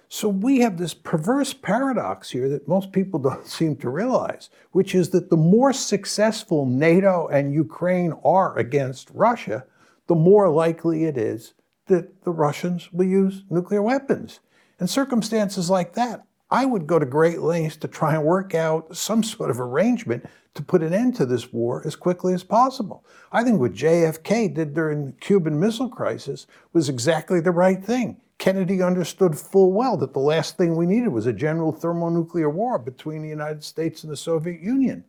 So we have this perverse paradox here that most people don't seem to realize, which is that the more successful NATO and Ukraine are against Russia, the more likely it is that the Russians will use nuclear weapons. In circumstances like that, I would go to great lengths to try and work out some sort of arrangement to put an end to this war as quickly as possible. I think what JFK did during the Cuban Missile Crisis was exactly the right thing. Kennedy understood full well that the last thing we needed was a general thermonuclear war between the United States and the Soviet Union.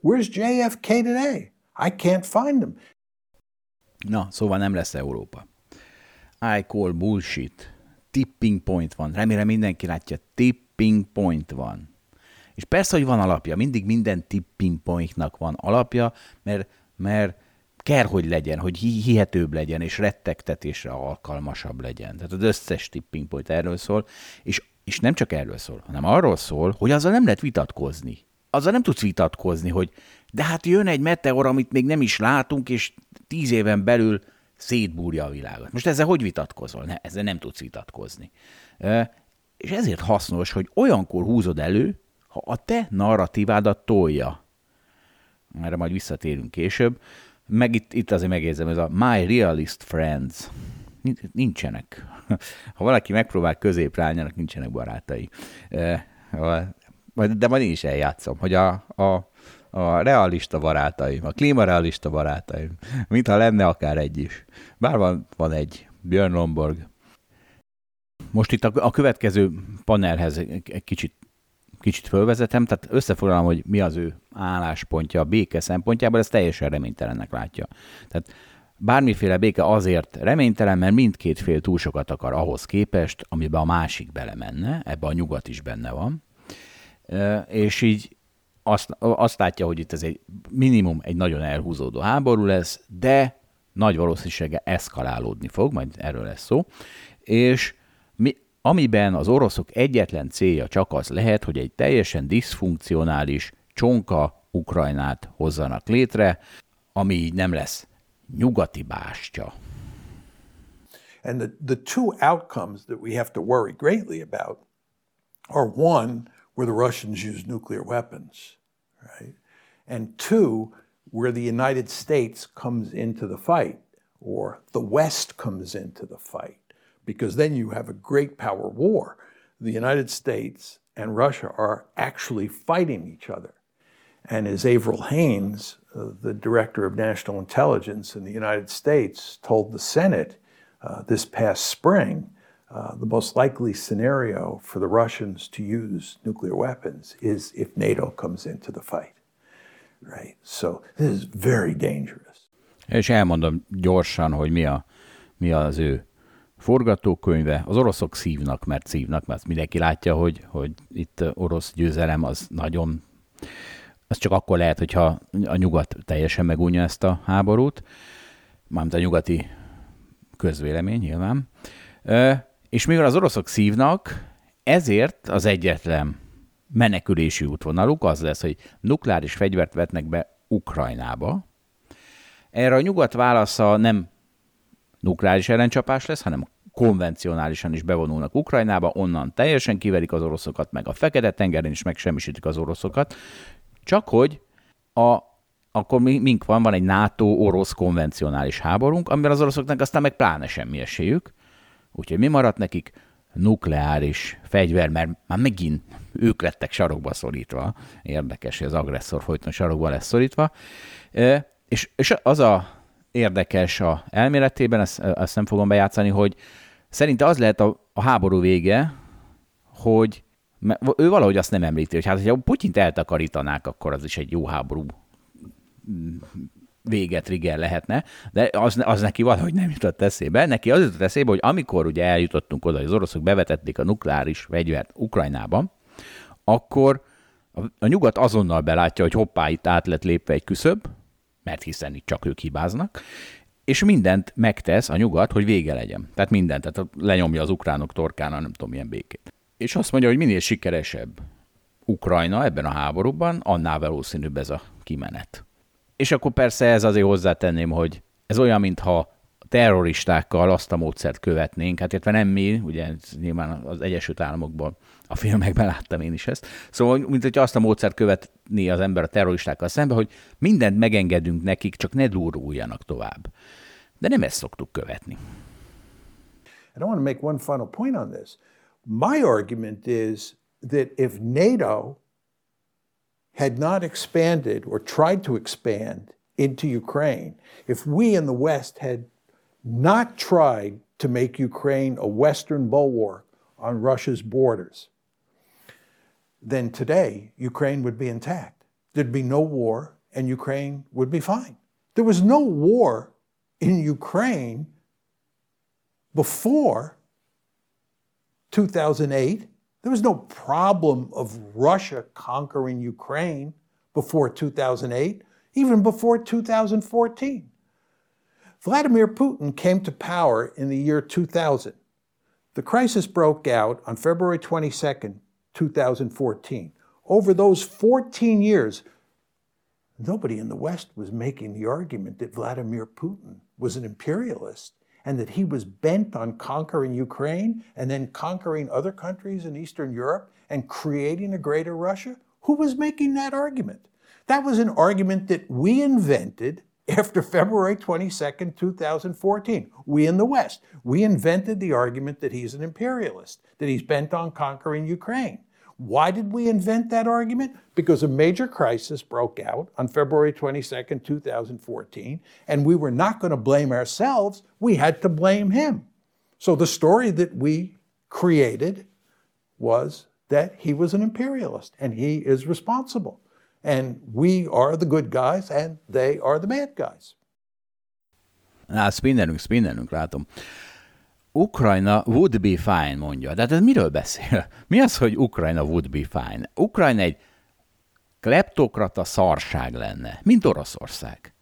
Where's JFK today? I can't find him. Na, szóval nem lesz Európa. I call bullshit tipping point van. Remélem mindenki látja, tipping point van. És persze, hogy van alapja, mindig minden tipping pointnak van alapja, mert, mert kell, hogy legyen, hogy hihetőbb legyen, és rettegtetésre alkalmasabb legyen. Tehát az összes tipping point erről szól, és, és nem csak erről szól, hanem arról szól, hogy azzal nem lehet vitatkozni. Azzal nem tudsz vitatkozni, hogy de hát jön egy meteor, amit még nem is látunk, és tíz éven belül szétbúrja a világot. Most ezzel hogy vitatkozol? Ne, ezzel nem tudsz vitatkozni. És ezért hasznos, hogy olyankor húzod elő, ha a te narratívádat tolja. Erre majd visszatérünk később. Meg itt, itt azért megérzem, ez a My Realist Friends. Nincsenek. Ha valaki megpróbál középre nincsenek barátai. De majd én is eljátszom, hogy a, a, a realista barátaim, a klímarealista barátaim, mintha lenne akár egy is. Bár van, van egy, Björn Lomborg. Most itt a, a következő panelhez egy kicsit kicsit fölvezetem, tehát összefoglalom, hogy mi az ő álláspontja a béke szempontjából, ez teljesen reménytelennek látja. Tehát bármiféle béke azért reménytelen, mert mindkét fél túl sokat akar ahhoz képest, amiben a másik belemenne, ebbe a nyugat is benne van, és így azt, azt látja, hogy itt ez egy minimum egy nagyon elhúzódó háború lesz, de nagy valószínűsége eszkalálódni fog, majd erről lesz szó, és amiben az oroszok egyetlen célja csak az lehet, hogy egy teljesen diszfunkcionális csonka Ukrajnát hozzanak létre, ami így nem lesz nyugati bástya. And the, the two outcomes that we have to worry greatly about are one, where the Russians use nuclear weapons, right? And two, where the United States comes into the fight, or the West comes into the fight. Because then you have a great power war. The United States and Russia are actually fighting each other. And as Avril Haines, uh, the director of national intelligence in the United States, told the Senate uh, this past spring, uh, the most likely scenario for the Russians to use nuclear weapons is if NATO comes into the fight. Right? So this is very dangerous. És elmondom gyorsan, hogy mi, a, mi az ő forgatókönyve. Az oroszok szívnak, mert szívnak, mert mindenki látja, hogy, hogy itt orosz győzelem az nagyon az csak akkor lehet, hogyha a nyugat teljesen megúnja ezt a háborút, mármint a nyugati közvélemény nyilván. És mivel az oroszok szívnak, ezért az egyetlen menekülési útvonaluk az lesz, hogy nukleáris fegyvert vetnek be Ukrajnába. Erre a nyugat válasza nem nukleáris ellencsapás lesz, hanem konvencionálisan is bevonulnak Ukrajnába, onnan teljesen kiverik az oroszokat, meg a Fekete-tengeren is megsemmisítik az oroszokat, csak hogy a, akkor mink van, van egy NATO-orosz konvencionális háborunk, amiben az oroszoknak aztán meg pláne semmi esélyük. Úgyhogy mi maradt nekik? Nukleáris fegyver, mert már megint ők lettek sarokba szorítva. Érdekes, hogy az agresszor folyton sarokba lesz szorítva. És, és az a érdekes a elméletében, ezt, ezt nem fogom bejátszani, hogy szerinte az lehet a, a háború vége, hogy ő valahogy azt nem említi, hogy hát, ha Putyint eltakarítanák, akkor az is egy jó háború véget rigger lehetne, de az, az neki valahogy nem jutott eszébe. Neki az jutott eszébe, hogy amikor ugye eljutottunk oda, hogy az oroszok bevetették a nukleáris fegyvert Ukrajnába, akkor a, a nyugat azonnal belátja, hogy hoppá, itt át lett lépve egy küszöb, mert hiszen itt csak ők hibáznak, és mindent megtesz a nyugat, hogy vége legyen. Tehát mindent, tehát lenyomja az ukránok torkán a nem tudom milyen békét. És azt mondja, hogy minél sikeresebb Ukrajna ebben a háborúban, annál valószínűbb ez a kimenet. És akkor persze ez azért hozzátenném, hogy ez olyan, mintha terroristákkal azt a módszert követnénk, hát értve nem mi, ugye nyilván az Egyesült Államokban a filmekben láttam én is ezt. Szóval, mint hogy azt a módszert követni az ember a terroristákkal szembe, hogy mindent megengedünk nekik, csak ne duruljanak tovább. De nem ezt szoktuk követni. I want to make one final point on this. My argument is that if NATO had not expanded or tried to expand into Ukraine, if we in the West had not tried to make Ukraine a Western bulwark on Russia's borders, then today Ukraine would be intact. There'd be no war and Ukraine would be fine. There was no war in Ukraine before 2008. There was no problem of Russia conquering Ukraine before 2008, even before 2014. Vladimir Putin came to power in the year 2000. The crisis broke out on February 22nd, 2014. Over those 14 years, nobody in the West was making the argument that Vladimir Putin was an imperialist and that he was bent on conquering Ukraine and then conquering other countries in Eastern Europe and creating a greater Russia? Who was making that argument? That was an argument that we invented after February 22nd, 2014. We in the West, we invented the argument that he's an imperialist, that he's bent on conquering Ukraine. Why did we invent that argument? Because a major crisis broke out on February 22nd, 2014, and we were not going to blame ourselves, we had to blame him. So the story that we created was that he was an imperialist and he is responsible. And we are the good guys and they are the bad guys. Na, spinnelünk, spinnelünk, látom. Ukrajna would be fine, mondja. De hát ez miről beszél? Mi az, hogy Ukrajna would be fine? Ukrajna egy kleptokrata szarság lenne, mint Oroszország.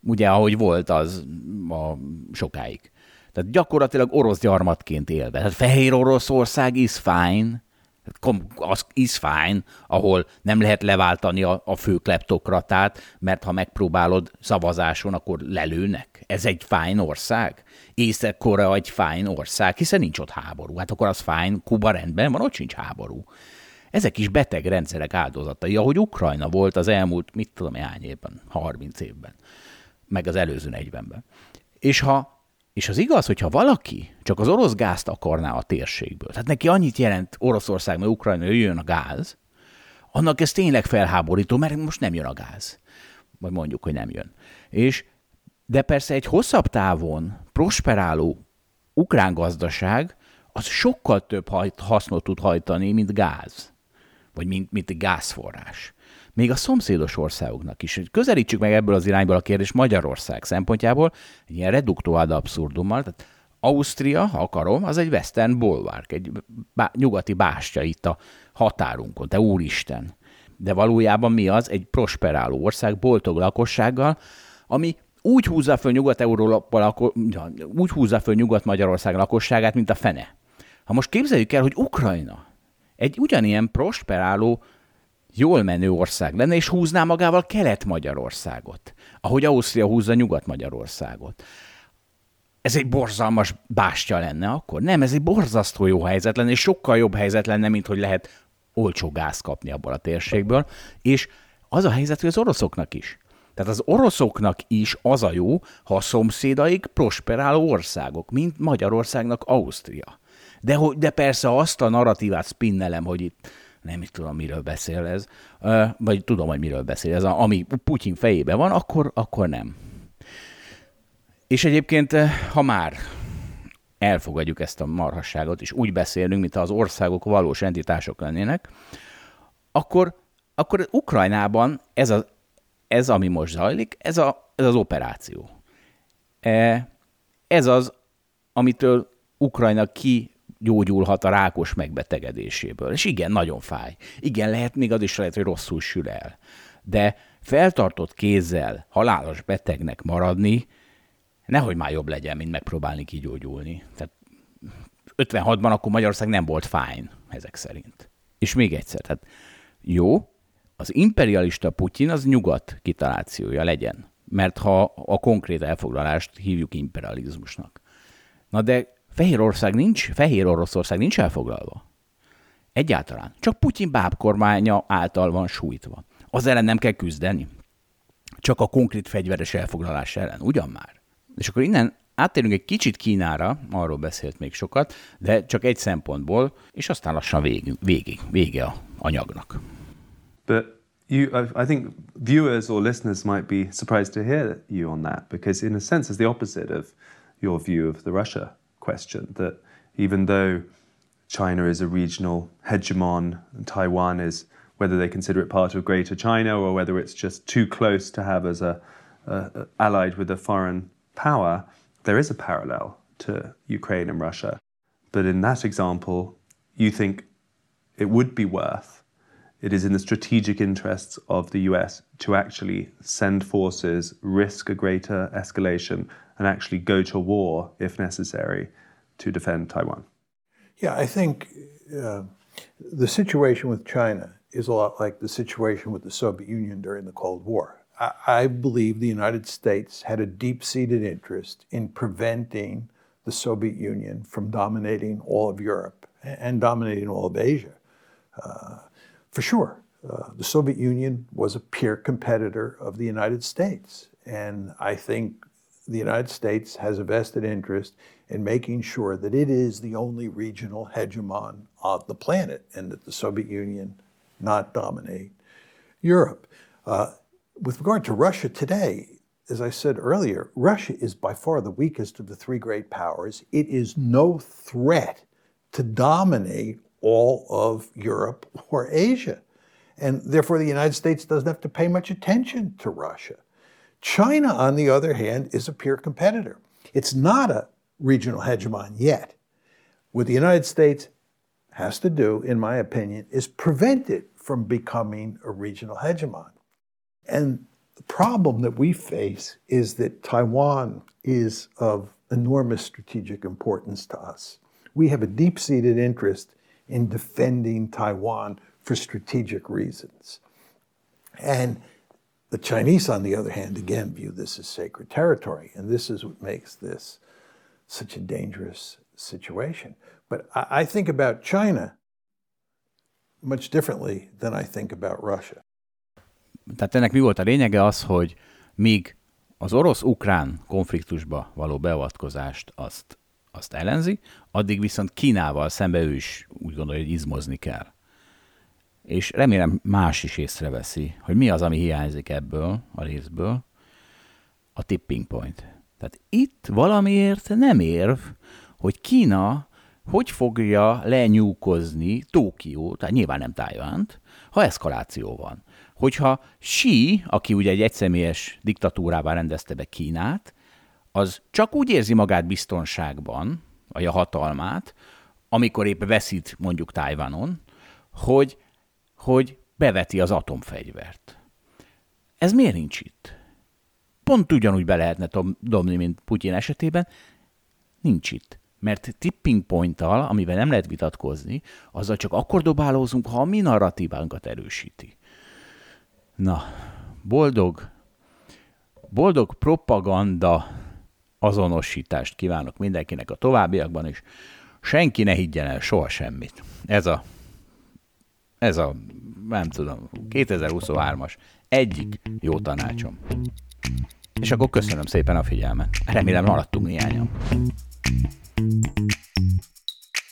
Ugye, ahogy volt az a sokáig. Tehát gyakorlatilag orosz gyarmatként élve. Tehát Fehér Oroszország is fine, az is fine, ahol nem lehet leváltani a, a fő kleptokratát, mert ha megpróbálod szavazáson, akkor lelőnek. Ez egy fine ország? Észak-Korea egy fine ország, hiszen nincs ott háború. Hát akkor az fine, Kuba rendben van, ott sincs háború. Ezek is beteg rendszerek áldozatai, ahogy Ukrajna volt az elmúlt, mit tudom, hány évben, 30 évben, meg az előző 40-ben. És ha és az igaz, hogyha valaki csak az orosz gázt akarná a térségből, tehát neki annyit jelent Oroszország, mert Ukrajna jön a gáz, annak ez tényleg felháborító, mert most nem jön a gáz. Vagy mondjuk, hogy nem jön. És, de persze egy hosszabb távon prosperáló ukrán gazdaság az sokkal több hasznot tud hajtani, mint gáz, vagy mint, mint gázforrás még a szomszédos országoknak is. Közelítsük meg ebből az irányból a kérdés Magyarország szempontjából, egy ilyen reduktó ad abszurdummal, tehát Ausztria, ha akarom, az egy western bulwark, egy bá- nyugati bástya itt a határunkon, te úristen. De valójában mi az? Egy prosperáló ország, boldog lakossággal, ami úgy húzza föl Nyugat-Európa, úgy húzza föl Nyugat-Magyarország lakosságát, mint a fene. Ha most képzeljük el, hogy Ukrajna egy ugyanilyen prosperáló jól menő ország lenne, és húzná magával Kelet-Magyarországot, ahogy Ausztria húzza Nyugat-Magyarországot. Ez egy borzalmas bástya lenne akkor? Nem, ez egy borzasztó jó helyzet lenne, és sokkal jobb helyzet lenne, mint hogy lehet olcsó gáz kapni abból a térségből, és az a helyzet, hogy az oroszoknak is. Tehát az oroszoknak is az a jó, ha a szomszédaik prosperáló országok, mint Magyarországnak Ausztria. De, de persze azt a narratívát spinnelem, hogy itt nem is tudom, miről beszél ez, vagy tudom, hogy miről beszél ez, ami Putyin fejében van, akkor, akkor nem. És egyébként, ha már elfogadjuk ezt a marhasságot, és úgy beszélünk, mintha az országok valós entitások lennének, akkor, akkor Ukrajnában ez, a, ez, ami most zajlik, ez, a, ez az operáció. E, ez az, amitől Ukrajna ki gyógyulhat a rákos megbetegedéséből. És igen, nagyon fáj. Igen, lehet még az is lehet, hogy rosszul sül el. De feltartott kézzel halálos betegnek maradni, nehogy már jobb legyen, mint megpróbálni kigyógyulni. Tehát 56-ban akkor Magyarország nem volt fájn, ezek szerint. És még egyszer, tehát jó, az imperialista Putyin az nyugat kitalációja legyen, mert ha a konkrét elfoglalást hívjuk imperializmusnak. Na de Fehér Ország nincs, Fehér Oroszország nincs elfoglalva. Egyáltalán. Csak Putyin bábkormánya által van sújtva. Az ellen nem kell küzdeni. Csak a konkrét fegyveres elfoglalás ellen. Ugyan már? És akkor innen áttérünk egy kicsit Kínára, arról beszélt még sokat, de csak egy szempontból, és aztán lassan végig, végig vége a anyagnak. But you, I think viewers or listeners might be surprised to hear you on that, because in a sense it's the opposite of your view of the Russia question that even though China is a regional hegemon, and Taiwan is whether they consider it part of Greater China or whether it's just too close to have as a, a allied with a foreign power, there is a parallel to Ukraine and Russia. But in that example, you think it would be worth, it is in the strategic interests of the US to actually send forces, risk a greater escalation, and actually go to war if necessary to defend Taiwan? Yeah, I think uh, the situation with China is a lot like the situation with the Soviet Union during the Cold War. I, I believe the United States had a deep seated interest in preventing the Soviet Union from dominating all of Europe and dominating all of Asia. Uh, for sure, uh, the Soviet Union was a peer competitor of the United States. And I think the United States has a vested interest in making sure that it is the only regional hegemon on the planet and that the Soviet Union not dominate Europe. Uh, with regard to Russia today, as I said earlier, Russia is by far the weakest of the three great powers. It is no threat to dominate all of Europe or Asia. And therefore, the United States doesn't have to pay much attention to Russia. China, on the other hand, is a peer competitor. It's not a regional hegemon yet. What the United States has to do, in my opinion, is prevent it from becoming a regional hegemon. And the problem that we face is that Taiwan is of enormous strategic importance to us. We have a deep seated interest in defending Taiwan for strategic reasons. And the Chinese, on the other hand, again view this as sacred territory. And this is what makes this such a dangerous situation. But I, I think about China much differently than I think about Russia. Tehát ennek mi volt a lényege az, hogy míg az orosz-ukrán konfliktusba való beavatkozást azt, azt ellenzi, addig viszont Kínával szembe ő is úgy gondolja, hogy izmozni kell. És remélem más is észreveszi, hogy mi az, ami hiányzik ebből a részből, a tipping point. Tehát itt valamiért nem érv, hogy Kína hogy fogja lenyúkozni Tókió, tehát nyilván nem Tájvánt, ha eszkaláció van. Hogyha Xi, aki ugye egy egyszemélyes diktatúrává rendezte be Kínát, az csak úgy érzi magát biztonságban, vagy a hatalmát, amikor épp veszít mondjuk Tájvanon, hogy, hogy beveti az atomfegyvert. Ez miért nincs itt? Pont ugyanúgy be lehetne dobni, mint Putyin esetében, nincs itt. Mert tipping pointtal, amivel nem lehet vitatkozni, azzal csak akkor dobálózunk, ha a mi narratívánkat erősíti. Na, boldog, boldog propaganda azonosítást kívánok mindenkinek a továbbiakban, és senki ne higgyen el soha semmit. Ez a, ez a, nem tudom, 2023-as egyik jó tanácsom. És akkor köszönöm szépen a figyelmet. Remélem maradtunk néhányan.